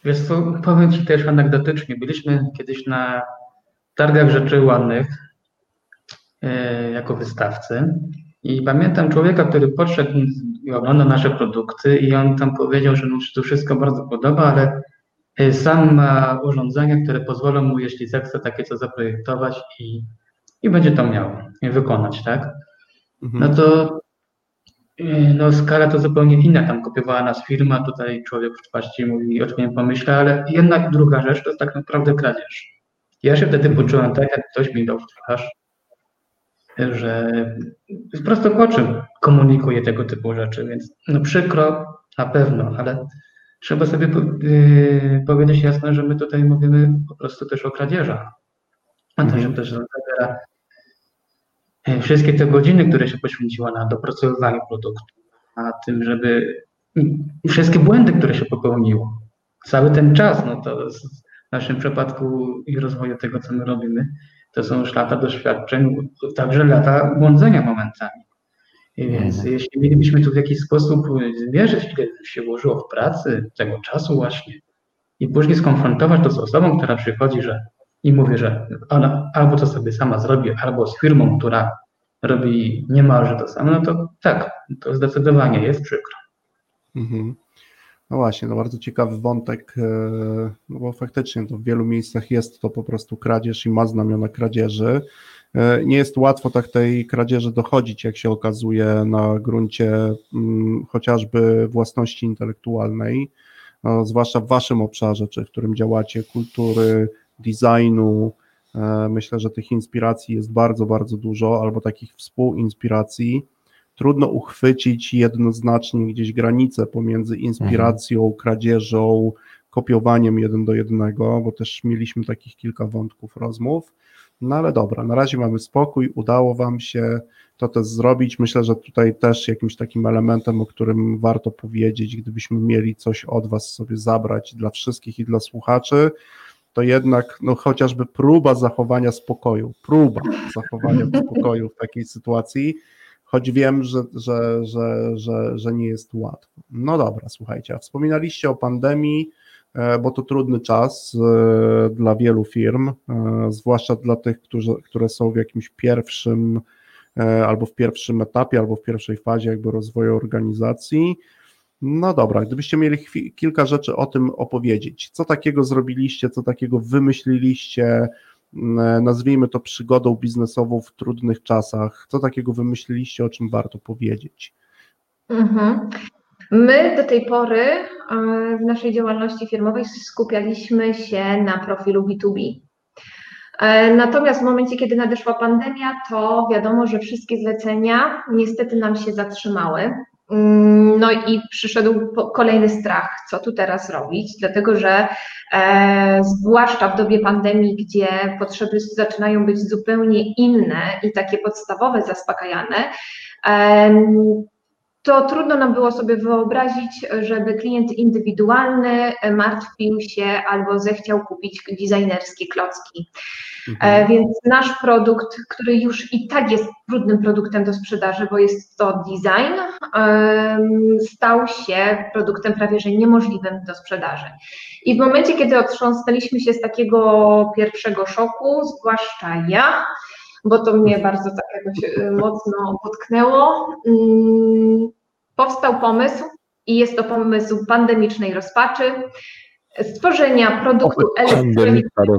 Wiesz co, powiem Ci też anegdotycznie. Byliśmy kiedyś na targach rzeczy ładnych e, jako wystawcy i pamiętam człowieka, który podszedł i oglądał nasze produkty i on tam powiedział, że mu się to wszystko bardzo podoba, ale sam ma urządzenia, które pozwolą mu, jeśli zechce, takie co zaprojektować i, i będzie to miał i wykonać, tak? Mhm. No to y, no, skala to zupełnie inna. Tam kopiowała nas firma, tutaj człowiek w przepaści mówi, o czym nie pomyślę, ale jednak druga rzecz to jest tak naprawdę kradzież. Ja się wtedy poczułem tak, jak ktoś mi dał w twarz, że z prostokoczym komunikuje tego typu rzeczy, więc no przykro na pewno, ale trzeba sobie yy, powiedzieć jasno, że my tutaj mówimy po prostu też o kradzieżach. A to się też zabiera yy, wszystkie te godziny, które się poświęciła na dopracowywaniu produktu, na tym, żeby wszystkie błędy, które się popełniło, cały ten czas, no to w naszym przypadku i rozwoju tego, co my robimy, to są już lata doświadczeń, także lata błądzenia momentami. Więc Mhm. jeśli mielibyśmy tu w jakiś sposób zmierzyć, ile się włożyło w pracy, tego czasu właśnie, i później skonfrontować to z osobą, która przychodzi, że i mówi, że ona albo to sobie sama zrobi, albo z firmą, która robi niemalże to samo, no to tak, to zdecydowanie jest przykro. Mhm. No właśnie, no bardzo ciekawy wątek, e, no bo faktycznie to w wielu miejscach jest to po prostu kradzież i ma znamiona kradzieży. E, Nie jest łatwo tak tej kradzieży dochodzić, jak się okazuje, na gruncie mm, chociażby własności intelektualnej, no, zwłaszcza w waszym obszarze, czy w którym działacie, kultury, designu. E, Myślę, że tych inspiracji jest bardzo, bardzo dużo, albo takich współinspiracji trudno uchwycić jednoznacznie gdzieś granicę pomiędzy inspiracją, kradzieżą, kopiowaniem jeden do jednego, bo też mieliśmy takich kilka wątków rozmów. No ale dobra, na razie mamy spokój, udało Wam się to też zrobić. Myślę, że tutaj też jakimś takim elementem, o którym warto powiedzieć, gdybyśmy mieli coś od Was sobie zabrać dla wszystkich i dla słuchaczy, to jednak no, chociażby próba zachowania spokoju, próba zachowania *laughs* spokoju w takiej sytuacji, choć wiem, że, że, że, że, że nie jest łatwo. No dobra, słuchajcie, a wspominaliście o pandemii, bo to trudny czas e, dla wielu firm, e, zwłaszcza dla tych, którzy, które są w jakimś pierwszym e, albo w pierwszym etapie, albo w pierwszej fazie jakby rozwoju organizacji. No dobra, gdybyście mieli kilka rzeczy o tym opowiedzieć, co takiego zrobiliście, co takiego wymyśliliście, m, nazwijmy to przygodą biznesową w trudnych czasach, co takiego wymyśliliście, o czym warto powiedzieć? Mhm. My do tej pory e, w naszej działalności firmowej skupialiśmy się na profilu B2B. E, Natomiast w momencie, kiedy nadeszła pandemia, to wiadomo, że wszystkie zlecenia niestety nam się zatrzymały. Mm, No i przyszedł kolejny strach, co tu teraz robić, dlatego że e, zwłaszcza w dobie pandemii, gdzie potrzeby zaczynają być zupełnie inne i takie podstawowe zaspokajane, em, to trudno nam było sobie wyobrazić, żeby klient indywidualny martwił się albo zechciał kupić designerskie klocki. E, Więc nasz produkt, który już i tak jest trudnym produktem do sprzedaży, bo jest to design, stał się produktem prawie że niemożliwym do sprzedaży. I w momencie, kiedy otrząsnęliśmy się z takiego pierwszego szoku, zwłaszcza ja, bo to mnie bardzo tak jakoś e, mocno potknęło, mm, powstał pomysł i jest to pomysł pandemicznej rozpaczy, stworzenia produktu elektronicznego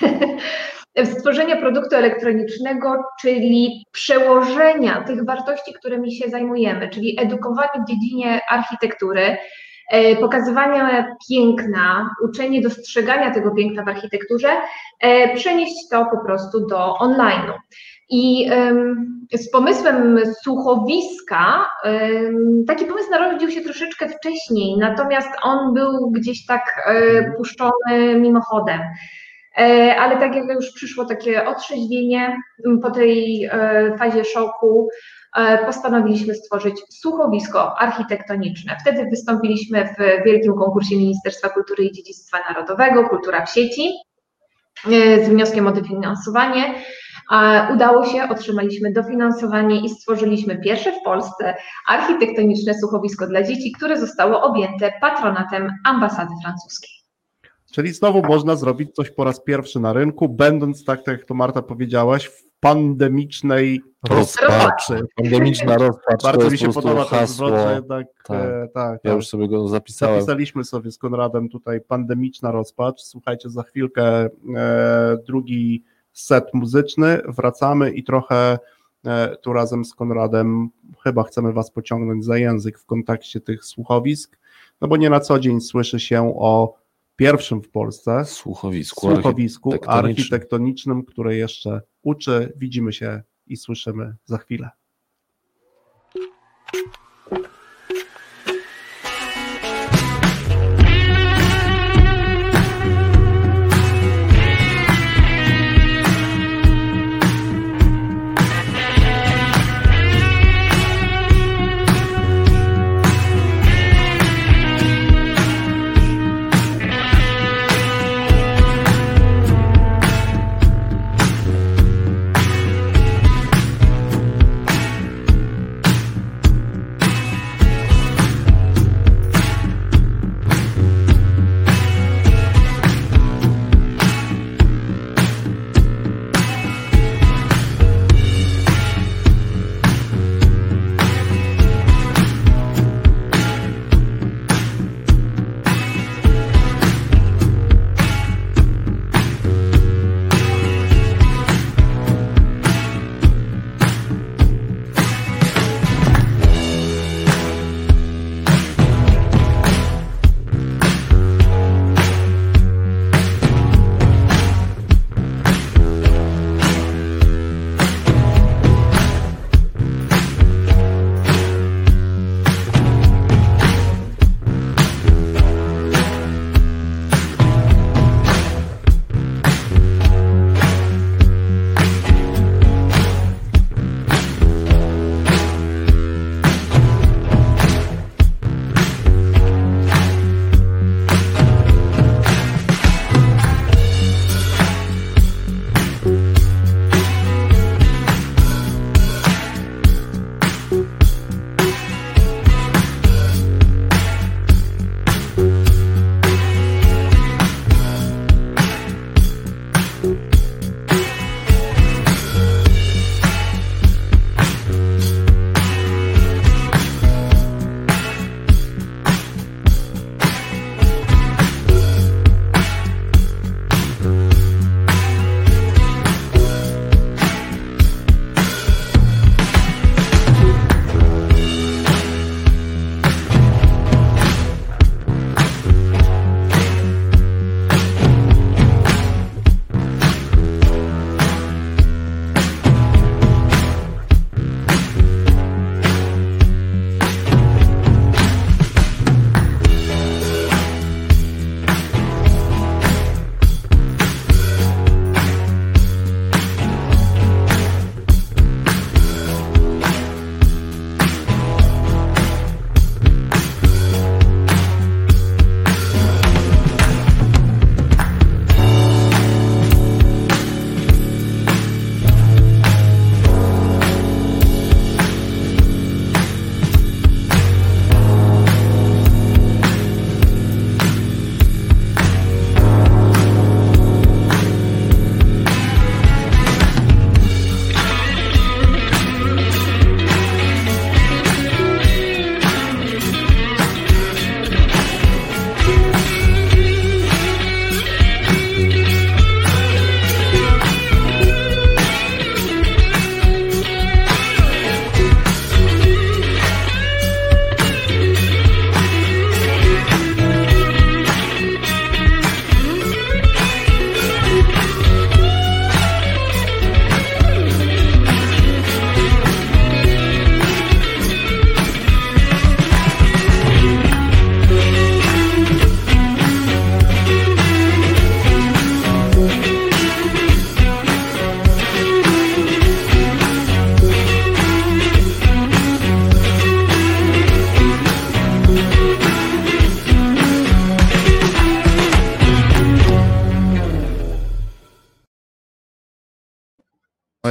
*laughs* stworzenia produktu elektronicznego, czyli przełożenia tych wartości, którymi się zajmujemy, czyli edukowanie w dziedzinie architektury, pokazywania piękna, uczenie dostrzegania tego piękna w architekturze, e, przenieść to po prostu do online'u. I z pomysłem słuchowiska, taki pomysł narodził się troszeczkę wcześniej, natomiast on był gdzieś tak e, puszczony mimochodem. E, Ale tak jak już przyszło takie otrzeźwienie po tej e, fazie szoku, e, postanowiliśmy stworzyć słuchowisko architektoniczne. Wtedy wystąpiliśmy w wielkim konkursie Ministerstwa Kultury i Dziedzictwa Narodowego Kultura w sieci e, z wnioskiem o dofinansowanie. A Udało się, otrzymaliśmy dofinansowanie i stworzyliśmy pierwsze w Polsce architektoniczne słuchowisko dla dzieci, które zostało objęte patronatem ambasady francuskiej. Czyli znowu można zrobić coś po raz pierwszy na rynku, będąc tak, tak jak to Marta powiedziałaś, w pandemicznej rozpaczy. Pandemiczna rozpacz Bardzo mi się podoba ten hasło. zwrot, że jednak Tak. e, tak, Ja tak. już sobie go zapisałem. Zapisaliśmy sobie z Konradem tutaj pandemiczna rozpacz. Słuchajcie, za chwilkę e, drugi set muzyczny. Wracamy i trochę e, tu razem z Konradem chyba chcemy Was pociągnąć za język w kontekście tych słuchowisk, no bo nie na co dzień słyszy się o pierwszym w Polsce Słuchowisku. słuchowisku architektonicznym. architektonicznym, które jeszcze uczy. Widzimy się i słyszymy za chwilę.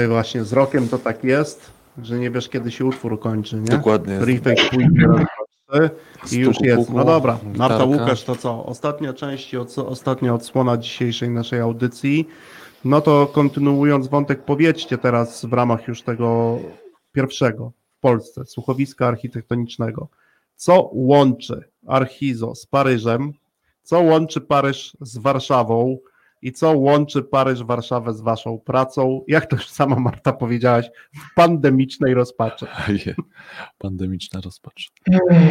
Właśnie z rokiem to tak jest, że nie wiesz kiedy się utwór kończy, nie? Dokładnie. Refake pójdzie raz, dwa, trzy i już Stuku, jest. No dobra, Marta. Łukasz, to co? Ostatnia część, ostatnia odsłona dzisiejszej naszej audycji. No to kontynuując wątek, powiedzcie teraz w ramach już tego pierwszego w Polsce słuchowiska architektonicznego, co łączy Archizo z Paryżem, co łączy Paryż z Warszawą i co łączy Paryż, Warszawę z waszą pracą, jak to już sama Marta powiedziałaś, w pandemicznej rozpaczy. *laughs* Pandemiczna rozpacz.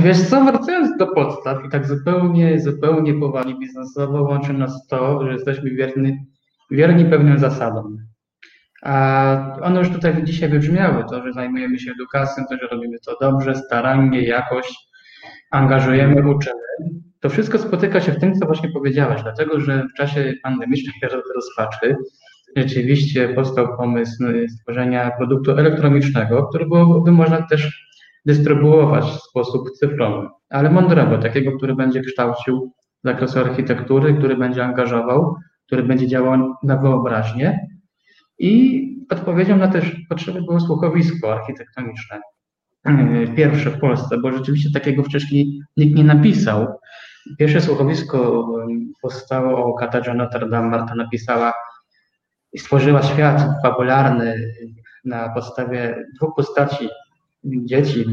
Wiesz co, wracając do podstaw i tak zupełnie, zupełnie poważnie biznesowo łączy nas to, że jesteśmy wierni, wierni pewnym zasadom. A one już tutaj dzisiaj wybrzmiały, to, że zajmujemy się edukacją, to, że robimy to dobrze, starannie, jakość, angażujemy, uczymy. To wszystko spotyka się w tym, co właśnie powiedziałeś, dlatego że w czasie pandemicznej rozpaczy rzeczywiście powstał pomysł stworzenia produktu elektronicznego, który byłoby można też dystrybuować w sposób cyfrowy, ale mądrego, takiego, który będzie kształcił zakresu architektury, który będzie angażował, który będzie działał na wyobraźnię i odpowiedzią na te potrzeby było słuchowisko architektoniczne. Pierwsze w Polsce, bo rzeczywiście takiego wcześniej nikt nie napisał. Pierwsze słuchowisko powstało o katedrze Notre Dame. Marta napisała i stworzyła świat fabularny na podstawie dwóch postaci dzieci,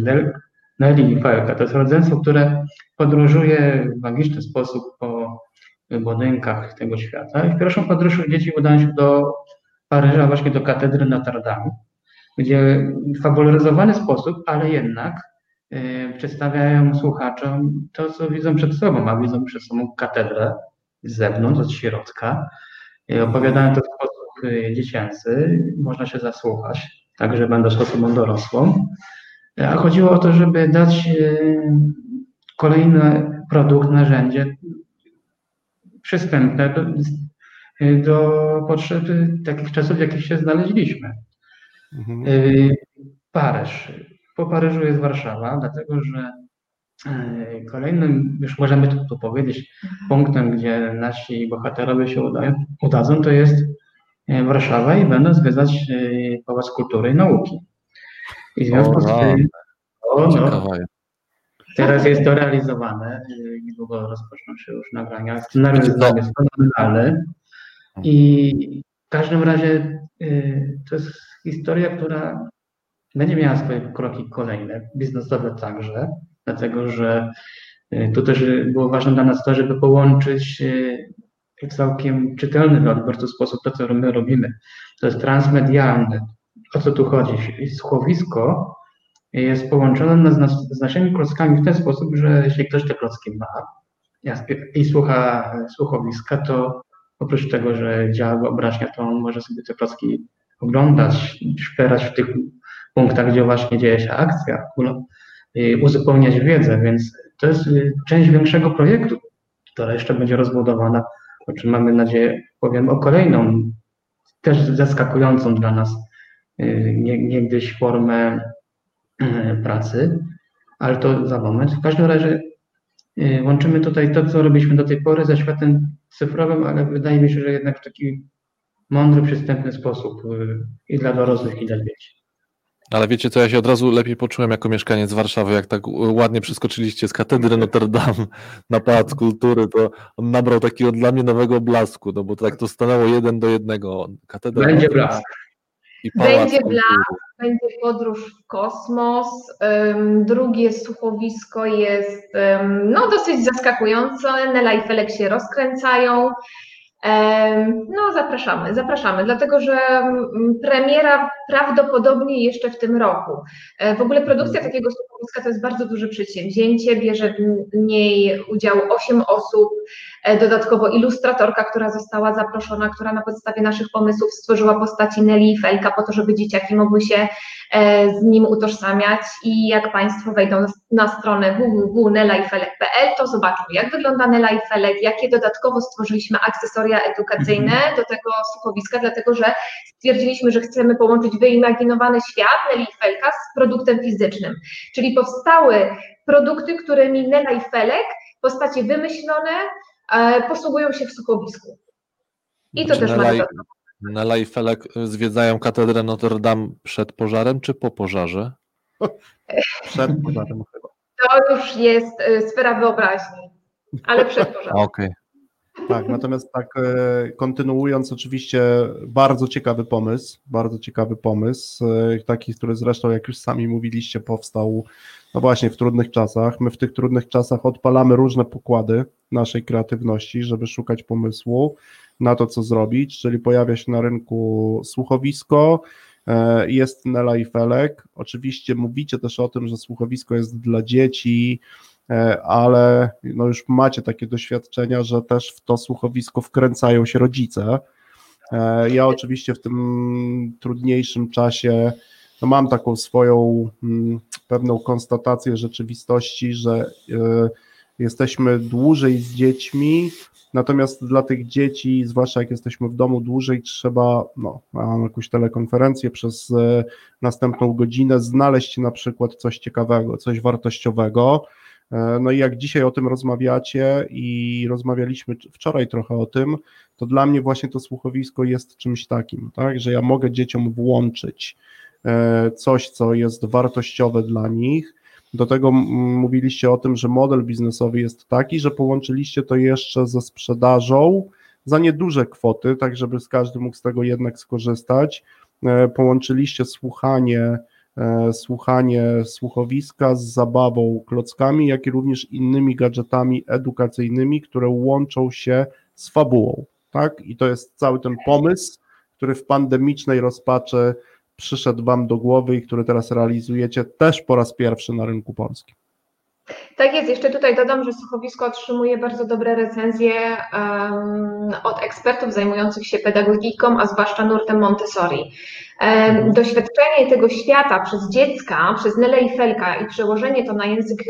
Nelly i Felka. To jest rodzeństwo, które podróżuje w magiczny sposób po budynkach tego świata. I w pierwszą podróż dzieci udają się do Paryża, właśnie do katedry Notre Dame, gdzie w fabularyzowany sposób, ale jednak przedstawiają słuchaczom to, co widzą przed sobą, a widzą przed sobą katedrę z zewnątrz, od środka. Y, opowiadają to w sposób y, dziecięcy, można się zasłuchać, także będąc osobą dorosłą. A chodziło o to, żeby dać kolejny produkt, narzędzie przystępne do, do potrzeb takich czasów, w jakich się znaleźliśmy. Mhm. Paryż. Po Paryżu jest Warszawa, dlatego że kolejnym, już możemy tu, powiedzieć, punktem, gdzie nasi bohaterowie się udają, udadzą, to jest Warszawa i będą zwiedzać Pałac Kultury i Nauki. I w związku z tym, o, no, teraz jest to realizowane, niedługo rozpoczną się już nagrania. Scenariusz jest fenomenalny i w każdym razie to jest historia, która będzie miała swoje kroki kolejne, biznesowe także, dlatego że y, tu też było ważne dla nas to, żeby połączyć y, w całkiem czytelny dla odbiorcy sposób to, co my robimy. To jest transmedialne. O co tu chodzi? Słuchowisko jest połączone z, z naszymi klockami w ten sposób, że jeśli ktoś te klocki ma i słucha słuchowiska, to oprócz tego, że działa wyobraźnia, to on może sobie te klocki oglądać, szperać w tych punktach, gdzie właśnie dzieje się akcja, uzupełniać wiedzę, więc to jest y, część większego projektu, która jeszcze będzie rozbudowana, o czym mamy nadzieję, powiem o kolejną, też zaskakującą dla nas y, niegdyś formę y, pracy, ale to za moment. W każdym razie łączymy tutaj to, co robiliśmy do tej pory ze światem cyfrowym, ale wydaje mi się, że jednak w taki mądry, przystępny sposób i dla dorosłych, i dla dzieci. Ale wiecie co, ja się od razu lepiej poczułem jako mieszkaniec Warszawy, jak tak ładnie przeskoczyliście z katedry Notre Dame na Pałac Kultury, to on nabrał takiego dla mnie nowego blasku, no bo tak to stanęło jeden do jednego. Katedra Będzie blask. I będzie blask, będzie podróż w kosmos. Um, drugie słuchowisko jest um, no, dosyć zaskakujące. Nela i Felek się rozkręcają. No, zapraszamy, zapraszamy, dlatego że mm, premiera prawdopodobnie jeszcze w tym roku. E, w ogóle produkcja takiego to jest bardzo duże przedsięwzięcie, bierze w niej udział 8 osób, e, dodatkowo ilustratorka, która została zaproszona, która na podstawie naszych pomysłów stworzyła postaci Nelly i Felka po to, żeby dzieciaki mogły się e, z nim utożsamiać i jak Państwo wejdą na stronę www.nelaifelek.pl, to zobaczą jak wygląda Nela i Felek, jakie dodatkowo stworzyliśmy akcesoria edukacyjne mhm. do tego słuchowiska, dlatego że stwierdziliśmy, że chcemy połączyć wyimaginowany świat Nelly i Felka z produktem fizycznym. Czyli powstały produkty, którymi Nela i Felek, postacie wymyślone, e, posługują się w słuchowisku. I to też Nela i, Nela i Felek zwiedzają katedrę Notre Dame przed pożarem czy po pożarze? *laughs* Przed pożarem chyba. To już jest e, sfera wyobraźni, ale przed pożarem. Okej. Tak, natomiast tak e, kontynuując, oczywiście bardzo ciekawy pomysł, bardzo ciekawy pomysł, e, taki, który zresztą, jak już sami mówiliście, powstał no właśnie w trudnych czasach. My w tych trudnych czasach odpalamy różne pokłady naszej kreatywności, żeby szukać pomysłu na to, co zrobić, czyli pojawia się na rynku słuchowisko, e, jest Nela i Felek. Oczywiście mówicie też o tym, że słuchowisko jest dla dzieci, ale no już macie takie doświadczenia, że też w to słuchowisko wkręcają się rodzice. E, ja oczywiście w tym trudniejszym czasie no mam taką swoją mm, pewną konstatację rzeczywistości, że e, jesteśmy dłużej z dziećmi, natomiast dla tych dzieci, zwłaszcza jak jesteśmy w domu dłużej, trzeba no, mam jakąś telekonferencję przez następną godzinę znaleźć na przykład coś ciekawego, coś wartościowego. E, no i jak dzisiaj o tym rozmawiacie i rozmawialiśmy wczoraj trochę o tym, to dla mnie właśnie to słuchowisko jest czymś takim, tak, że ja mogę dzieciom włączyć e, coś, co jest wartościowe dla nich. Do tego mówiliście o tym, że model biznesowy jest taki, że połączyliście to jeszcze ze sprzedażą za nieduże kwoty, tak żeby każdy mógł z tego jednak skorzystać. E, połączyliście słuchanie słuchanie słuchowiska z zabawą klockami, jak i również innymi gadżetami edukacyjnymi, które łączą się z fabułą. Tak? I to jest cały ten pomysł, który w pandemicznej rozpaczy przyszedł Wam do głowy i który teraz realizujecie też po raz pierwszy na rynku polskim. Tak jest, jeszcze tutaj dodam, że słuchowisko otrzymuje bardzo dobre recenzje um, od ekspertów zajmujących się pedagogiką, a zwłaszcza nurtem Montessori. Mhm. Doświadczenie tego świata przez dziecka, przez Nele i Felka i przełożenie to na język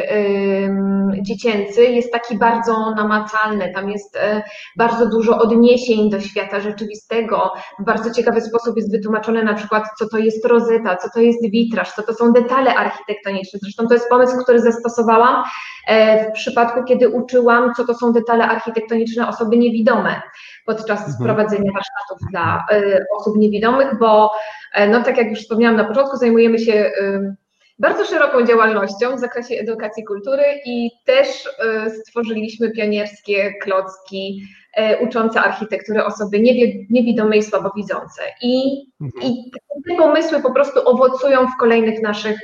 dziecięcy jest taki bardzo namacalny. Tam jest e, bardzo dużo odniesień do świata rzeczywistego. W bardzo ciekawy sposób jest wytłumaczone na przykład, co to jest rozeta, co to jest witraż, co to są detale architektoniczne. Zresztą to jest pomysł, który zastosowałam e, w przypadku, kiedy uczyłam, co to są detale architektoniczne osoby niewidome podczas mhm. prowadzenia warsztatów dla y, osób niewidomych, bo e, no tak jak już wspomniałam na początku, zajmujemy się bardzo szeroką działalnością w zakresie edukacji kultury i też y, stworzyliśmy pionierskie klocki uczące architektury osoby niewidome i słabowidzące. I, mhm. I te pomysły po prostu owocują w kolejnych naszych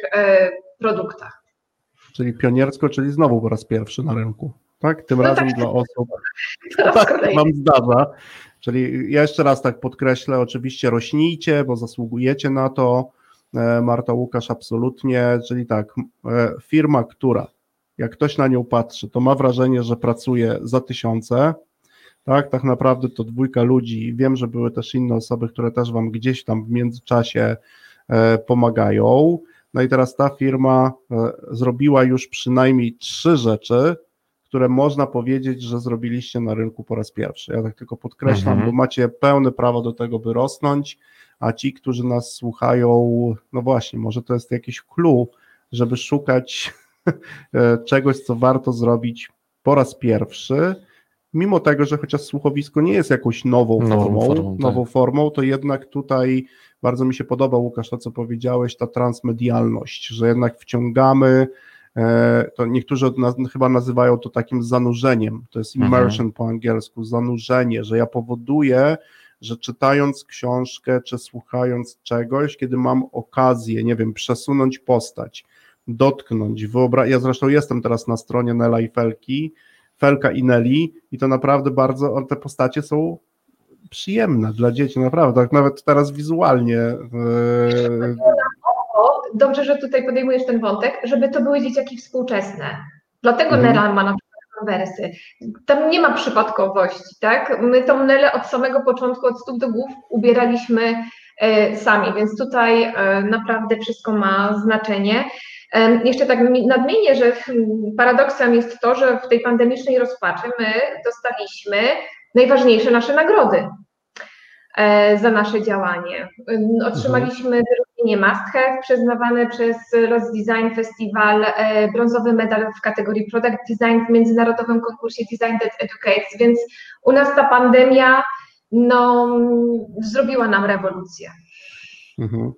produktach. Czyli pioniersko, czyli znowu po raz pierwszy na rynku tak? Tym no razem tak. dla osób. Tak mam zdarza. Czyli jeszcze raz tak podkreślę, oczywiście rośnijcie, bo zasługujecie na to. E, Marta Łukasz, absolutnie. Czyli tak, e, firma, która jak ktoś na nią patrzy, to ma wrażenie, że pracuje za tysiące. Tak, tak naprawdę to dwójka ludzi. Wiem, że były też inne osoby, które też Wam gdzieś tam w międzyczasie e, pomagają. No i teraz ta firma zrobiła już przynajmniej trzy rzeczy, które można powiedzieć, że zrobiliście na rynku po raz pierwszy. Ja tak tylko podkreślam, mhm. bo macie pełne prawo do tego, by rosnąć, a ci, którzy nas słuchają, no właśnie, może to jest jakiś clue, żeby szukać *laughs* e, czegoś, co warto zrobić po raz pierwszy, mimo tego, że chociaż słuchowisko nie jest jakąś nową, nową formą, formą tak. nową formą, to jednak tutaj bardzo mi się podoba, Łukasz, to co powiedziałeś, ta transmedialność, że jednak wciągamy to niektórzy od nas chyba nazywają to takim zanurzeniem, to jest mhm. immersion mhm. po angielsku, zanurzenie, że ja powoduję, że czytając książkę czy słuchając czegoś, kiedy mam okazję, nie wiem, przesunąć postać, dotknąć, wyobrazić, ja zresztą jestem teraz na stronie Nela i Felki, Felka i Nelly i to naprawdę bardzo, te postacie są przyjemne dla dzieci, naprawdę, tak nawet teraz wizualnie. Yy dobrze, że tutaj podejmujesz ten wątek, żeby to były dzieciaki współczesne. Dlatego mhm. Nela ma na przykład konwersy. Tam nie ma przypadkowości, tak? My tą Nelę od samego początku, od stóp do głów ubieraliśmy e, sami, więc tutaj e, naprawdę wszystko ma znaczenie. E, jeszcze tak nadmienię, że paradoksem jest to, że w tej pandemicznej rozpaczy my dostaliśmy najważniejsze nasze nagrody za nasze działanie. Otrzymaliśmy nie must have, przyznawany przez Los Design Festival e, brązowy medal w kategorii Product Design w międzynarodowym konkursie Design That Educates, więc u nas ta pandemia no, zrobiła nam rewolucję. Mhm.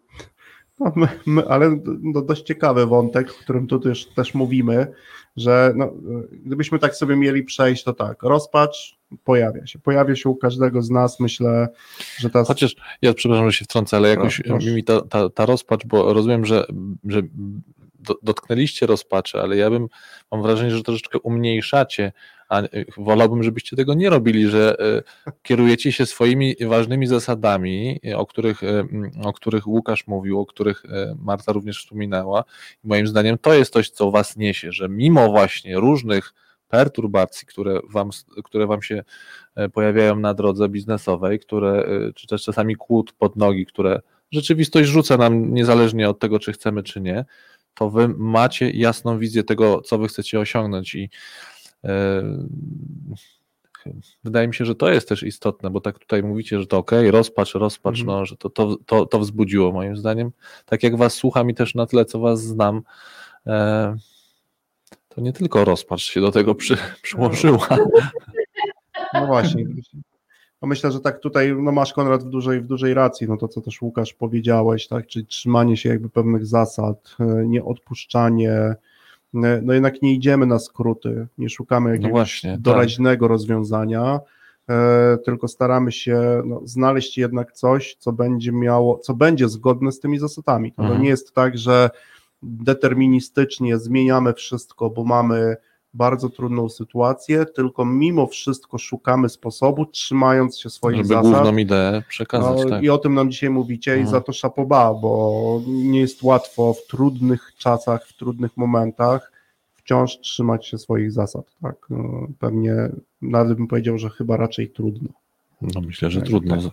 No, my, my, ale no, dość ciekawy wątek, o którym tu też, też mówimy, że no, gdybyśmy tak sobie mieli przejść, to tak, rozpacz pojawia się. Pojawia się u każdego z nas, myślę, że ta. Chociaż ja przepraszam, że się wtrącę, ale jakoś Proszę. mi ta, ta, ta rozpacz, bo rozumiem, że, że do, dotknęliście rozpaczy, ale ja bym, mam wrażenie, że troszeczkę umniejszacie, a y, wolałbym, żebyście tego nie robili, że y, kierujecie się swoimi ważnymi zasadami, y, o których, o których Łukasz mówił, o których Marta również wspominała. I moim zdaniem to jest coś, co was niesie, że mimo właśnie różnych perturbacji, które wam, które wam się e, pojawiają na drodze biznesowej, które, czy też czasami kłód pod nogi, które rzeczywistość rzuca nam niezależnie od tego, czy chcemy, czy nie, to wy macie jasną wizję tego, co wy chcecie osiągnąć i wydaje mi się, że to jest też istotne, bo tak tutaj mówicie, że to ok, rozpacz, rozpacz, Mhm. no, że to, to, to, to wzbudziło moim zdaniem. Tak jak was słucham i też na tyle, co was znam, e, to nie tylko rozpacz się do tego przy, *laughs* przyłożyła. No właśnie. No myślę, że tak tutaj no masz Konrad w dużej, w dużej racji, no to co też Łukasz powiedziałeś, tak, czyli trzymanie się jakby pewnych zasad, e, nieodpuszczanie, e, no jednak nie idziemy na skróty, nie szukamy jakiegoś właśnie, tak. doraźnego rozwiązania, e, tylko staramy się no, znaleźć jednak coś, co będzie miało, co będzie zgodne z tymi zasadami. To Mhm. nie jest tak, że deterministycznie zmieniamy wszystko, bo mamy bardzo trudną sytuację, tylko mimo wszystko szukamy sposobu, trzymając się swoich żeby zasad. główną ideę przekazać. No, tak. I o tym nam dzisiaj mówicie i Mhm. za to szapoba, bo nie jest łatwo w trudnych czasach, w trudnych momentach wciąż trzymać się swoich zasad. Tak? No, Pewnie nawet bym powiedział, że chyba raczej trudno. No myślę, że Tak, trudno. tak.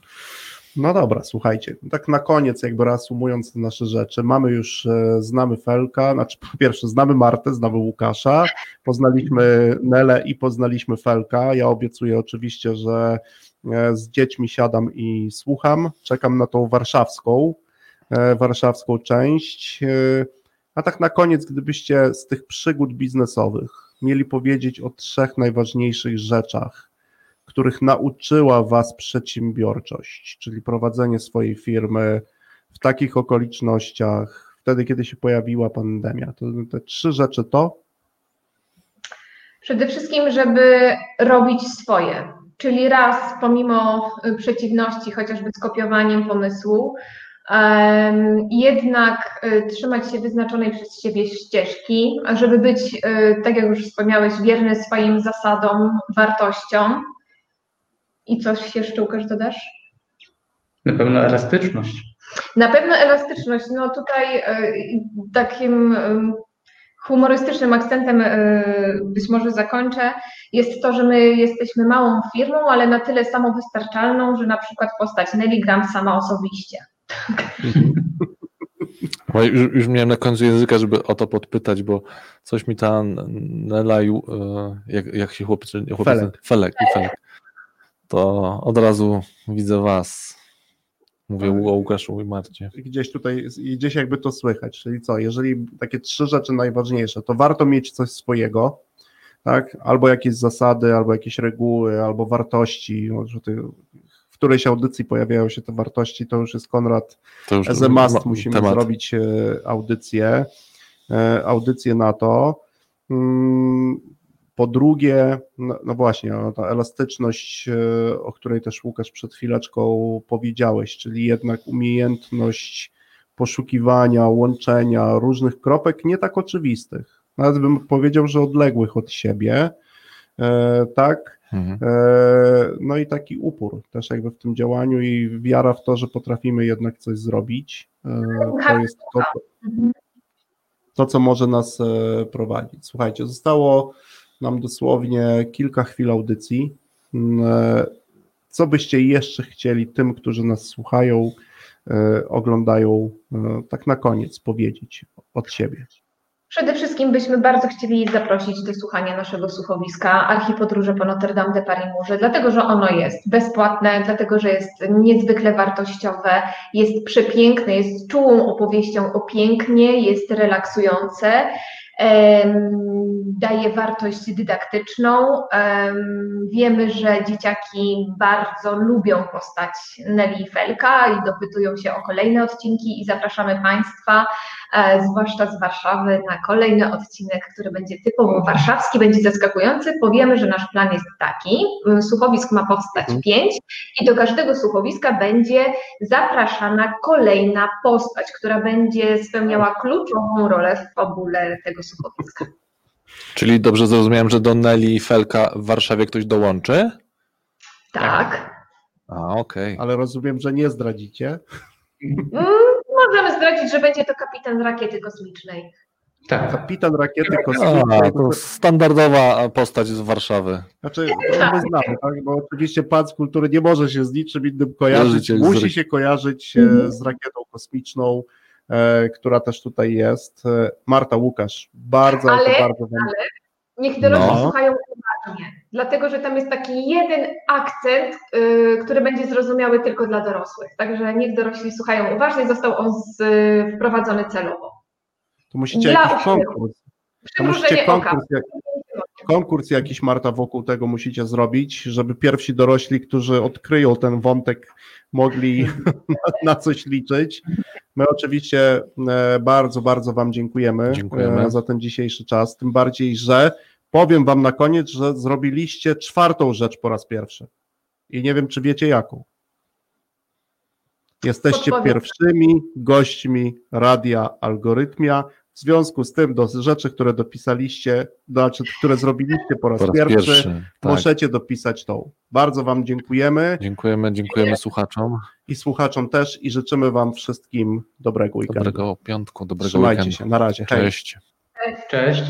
No dobra, słuchajcie, tak na koniec, jakby reasumując nasze rzeczy, mamy już, e, znamy Felka, znaczy po pierwsze znamy Martę, znamy Łukasza, poznaliśmy Nelę i poznaliśmy Felka. Ja obiecuję oczywiście, że e, z dziećmi siadam i słucham, czekam na tą warszawską, e, warszawską część. A tak na koniec, gdybyście z tych przygód biznesowych mieli powiedzieć o trzech najważniejszych rzeczach, których nauczyła Was przedsiębiorczość, czyli prowadzenie swojej firmy w takich okolicznościach, wtedy, kiedy się pojawiła pandemia. To te trzy rzeczy to Przede wszystkim, żeby robić swoje. Czyli raz, pomimo y, przeciwności, chociażby z kopiowaniem pomysłu, jednak y, trzymać się wyznaczonej przez siebie ścieżki, żeby być, y, tak jak już wspomniałeś, wierny swoim zasadom, wartościom. I coś się jeszcze, Łukasz, dodasz? Na pewno elastyczność. Na pewno elastyczność. No tutaj y, takim y, humorystycznym akcentem y, być może zakończę, jest to, że my jesteśmy małą firmą, ale na tyle samowystarczalną, że na przykład postać Nelly gram sama osobiście. *laughs* Już, już miałem na końcu języka, żeby o to podpytać, bo coś mi ta Nela, e, jak, jak się chłopiec, chłopiec Felek. Felek Felek, to od razu widzę was. Mówię o Łukaszu i Marcie. gdzieś tutaj, gdzieś jakby to słychać, czyli co, jeżeli takie trzy rzeczy najważniejsze, to warto mieć coś swojego, tak, albo jakieś zasady, albo jakieś reguły, albo wartości, w którejś audycji pojawiają się te wartości, to już jest Konrad To już As a must musimy temat. zrobić e, audycję, e, audycję na to. Po drugie, no, no właśnie, no, ta elastyczność, e, o której też Łukasz przed chwileczką powiedziałeś, czyli jednak umiejętność poszukiwania, łączenia różnych kropek, nie tak oczywistych. Nawet bym powiedział, że odległych od siebie, e, tak? Mhm. E, No i taki upór też jakby w tym działaniu i wiara w to, że potrafimy jednak coś zrobić. E, To jest to, to co może nas e, prowadzić. Słuchajcie, zostało nam dosłownie kilka chwil audycji. Mm, e, Co byście jeszcze chcieli tym, którzy nas słuchają, e, oglądają, e, tak na koniec powiedzieć od siebie? Przede wszystkim byśmy bardzo chcieli zaprosić do słuchania naszego słuchowiska Archipodróże po Notre Dame de Paris Murze, dlatego że ono jest bezpłatne, dlatego że jest niezwykle wartościowe, jest przepiękne, jest czułą opowieścią o pięknie, jest relaksujące daje wartość dydaktyczną. Em, Wiemy, że dzieciaki bardzo lubią postać Nelly i Felka i dopytują się o kolejne odcinki i zapraszamy Państwa, e, zwłaszcza z Warszawy, na kolejny odcinek, który będzie typowo warszawski, będzie zaskakujący. Powiemy, że nasz plan jest taki, słuchowisk ma powstać Mhm. pięć i do każdego słuchowiska będzie zapraszana kolejna postać, która będzie spełniała kluczową rolę w fabule tego Czyli dobrze zrozumiałem, że do Nelly i Felka w Warszawie ktoś dołączy? Tak. A, okej. Ale rozumiem, że nie zdradzicie. Mm, Możemy zdradzić, że będzie to kapitan rakiety kosmicznej. Tak. Kapitan rakiety A, kosmicznej. to standardowa postać z Warszawy. Znaczy, to my znamy, tak? bo oczywiście pan z kultury nie może się z niczym innym kojarzyć. Musi się kojarzyć e, z rakietą kosmiczną, która też tutaj jest. E, Marta Łukasz, bardzo, ale, Ale- bardzo wam Niech dorośli No. słuchają uważnie, dlatego że tam jest taki jeden akcent, y, który będzie zrozumiały tylko dla dorosłych. Także niech dorośli słuchają uważnie. Został on z, wprowadzony celowo. To musicie Dla jakiś konkurs. To musicie konkurs, jak, konkurs jakiś Marta wokół tego musicie zrobić, żeby pierwsi dorośli, którzy odkryją ten wątek, mogli *laughs* na, coś liczyć. My oczywiście e, bardzo, bardzo Wam dziękujemy, Dziękujemy. e, za ten dzisiejszy czas. Tym bardziej, że powiem Wam na koniec, że zrobiliście czwartą rzecz po raz pierwszy. I nie wiem, czy wiecie jaką. Jesteście Podpowiem. pierwszymi gośćmi Radia Algorytmia. W związku z tym do rzeczy, które dopisaliście, znaczy, które zrobiliście po raz, Po raz pierwszy, pierwszy. Tak. możecie dopisać tą. Bardzo Wam dziękujemy Dziękujemy, dziękujemy słuchaczom. i słuchaczom też i życzymy Wam wszystkim dobrego weekendu. Dobrego piątku, dobrego Trzymajcie weekendu. się, na razie. Hej. Cześć. Cześć.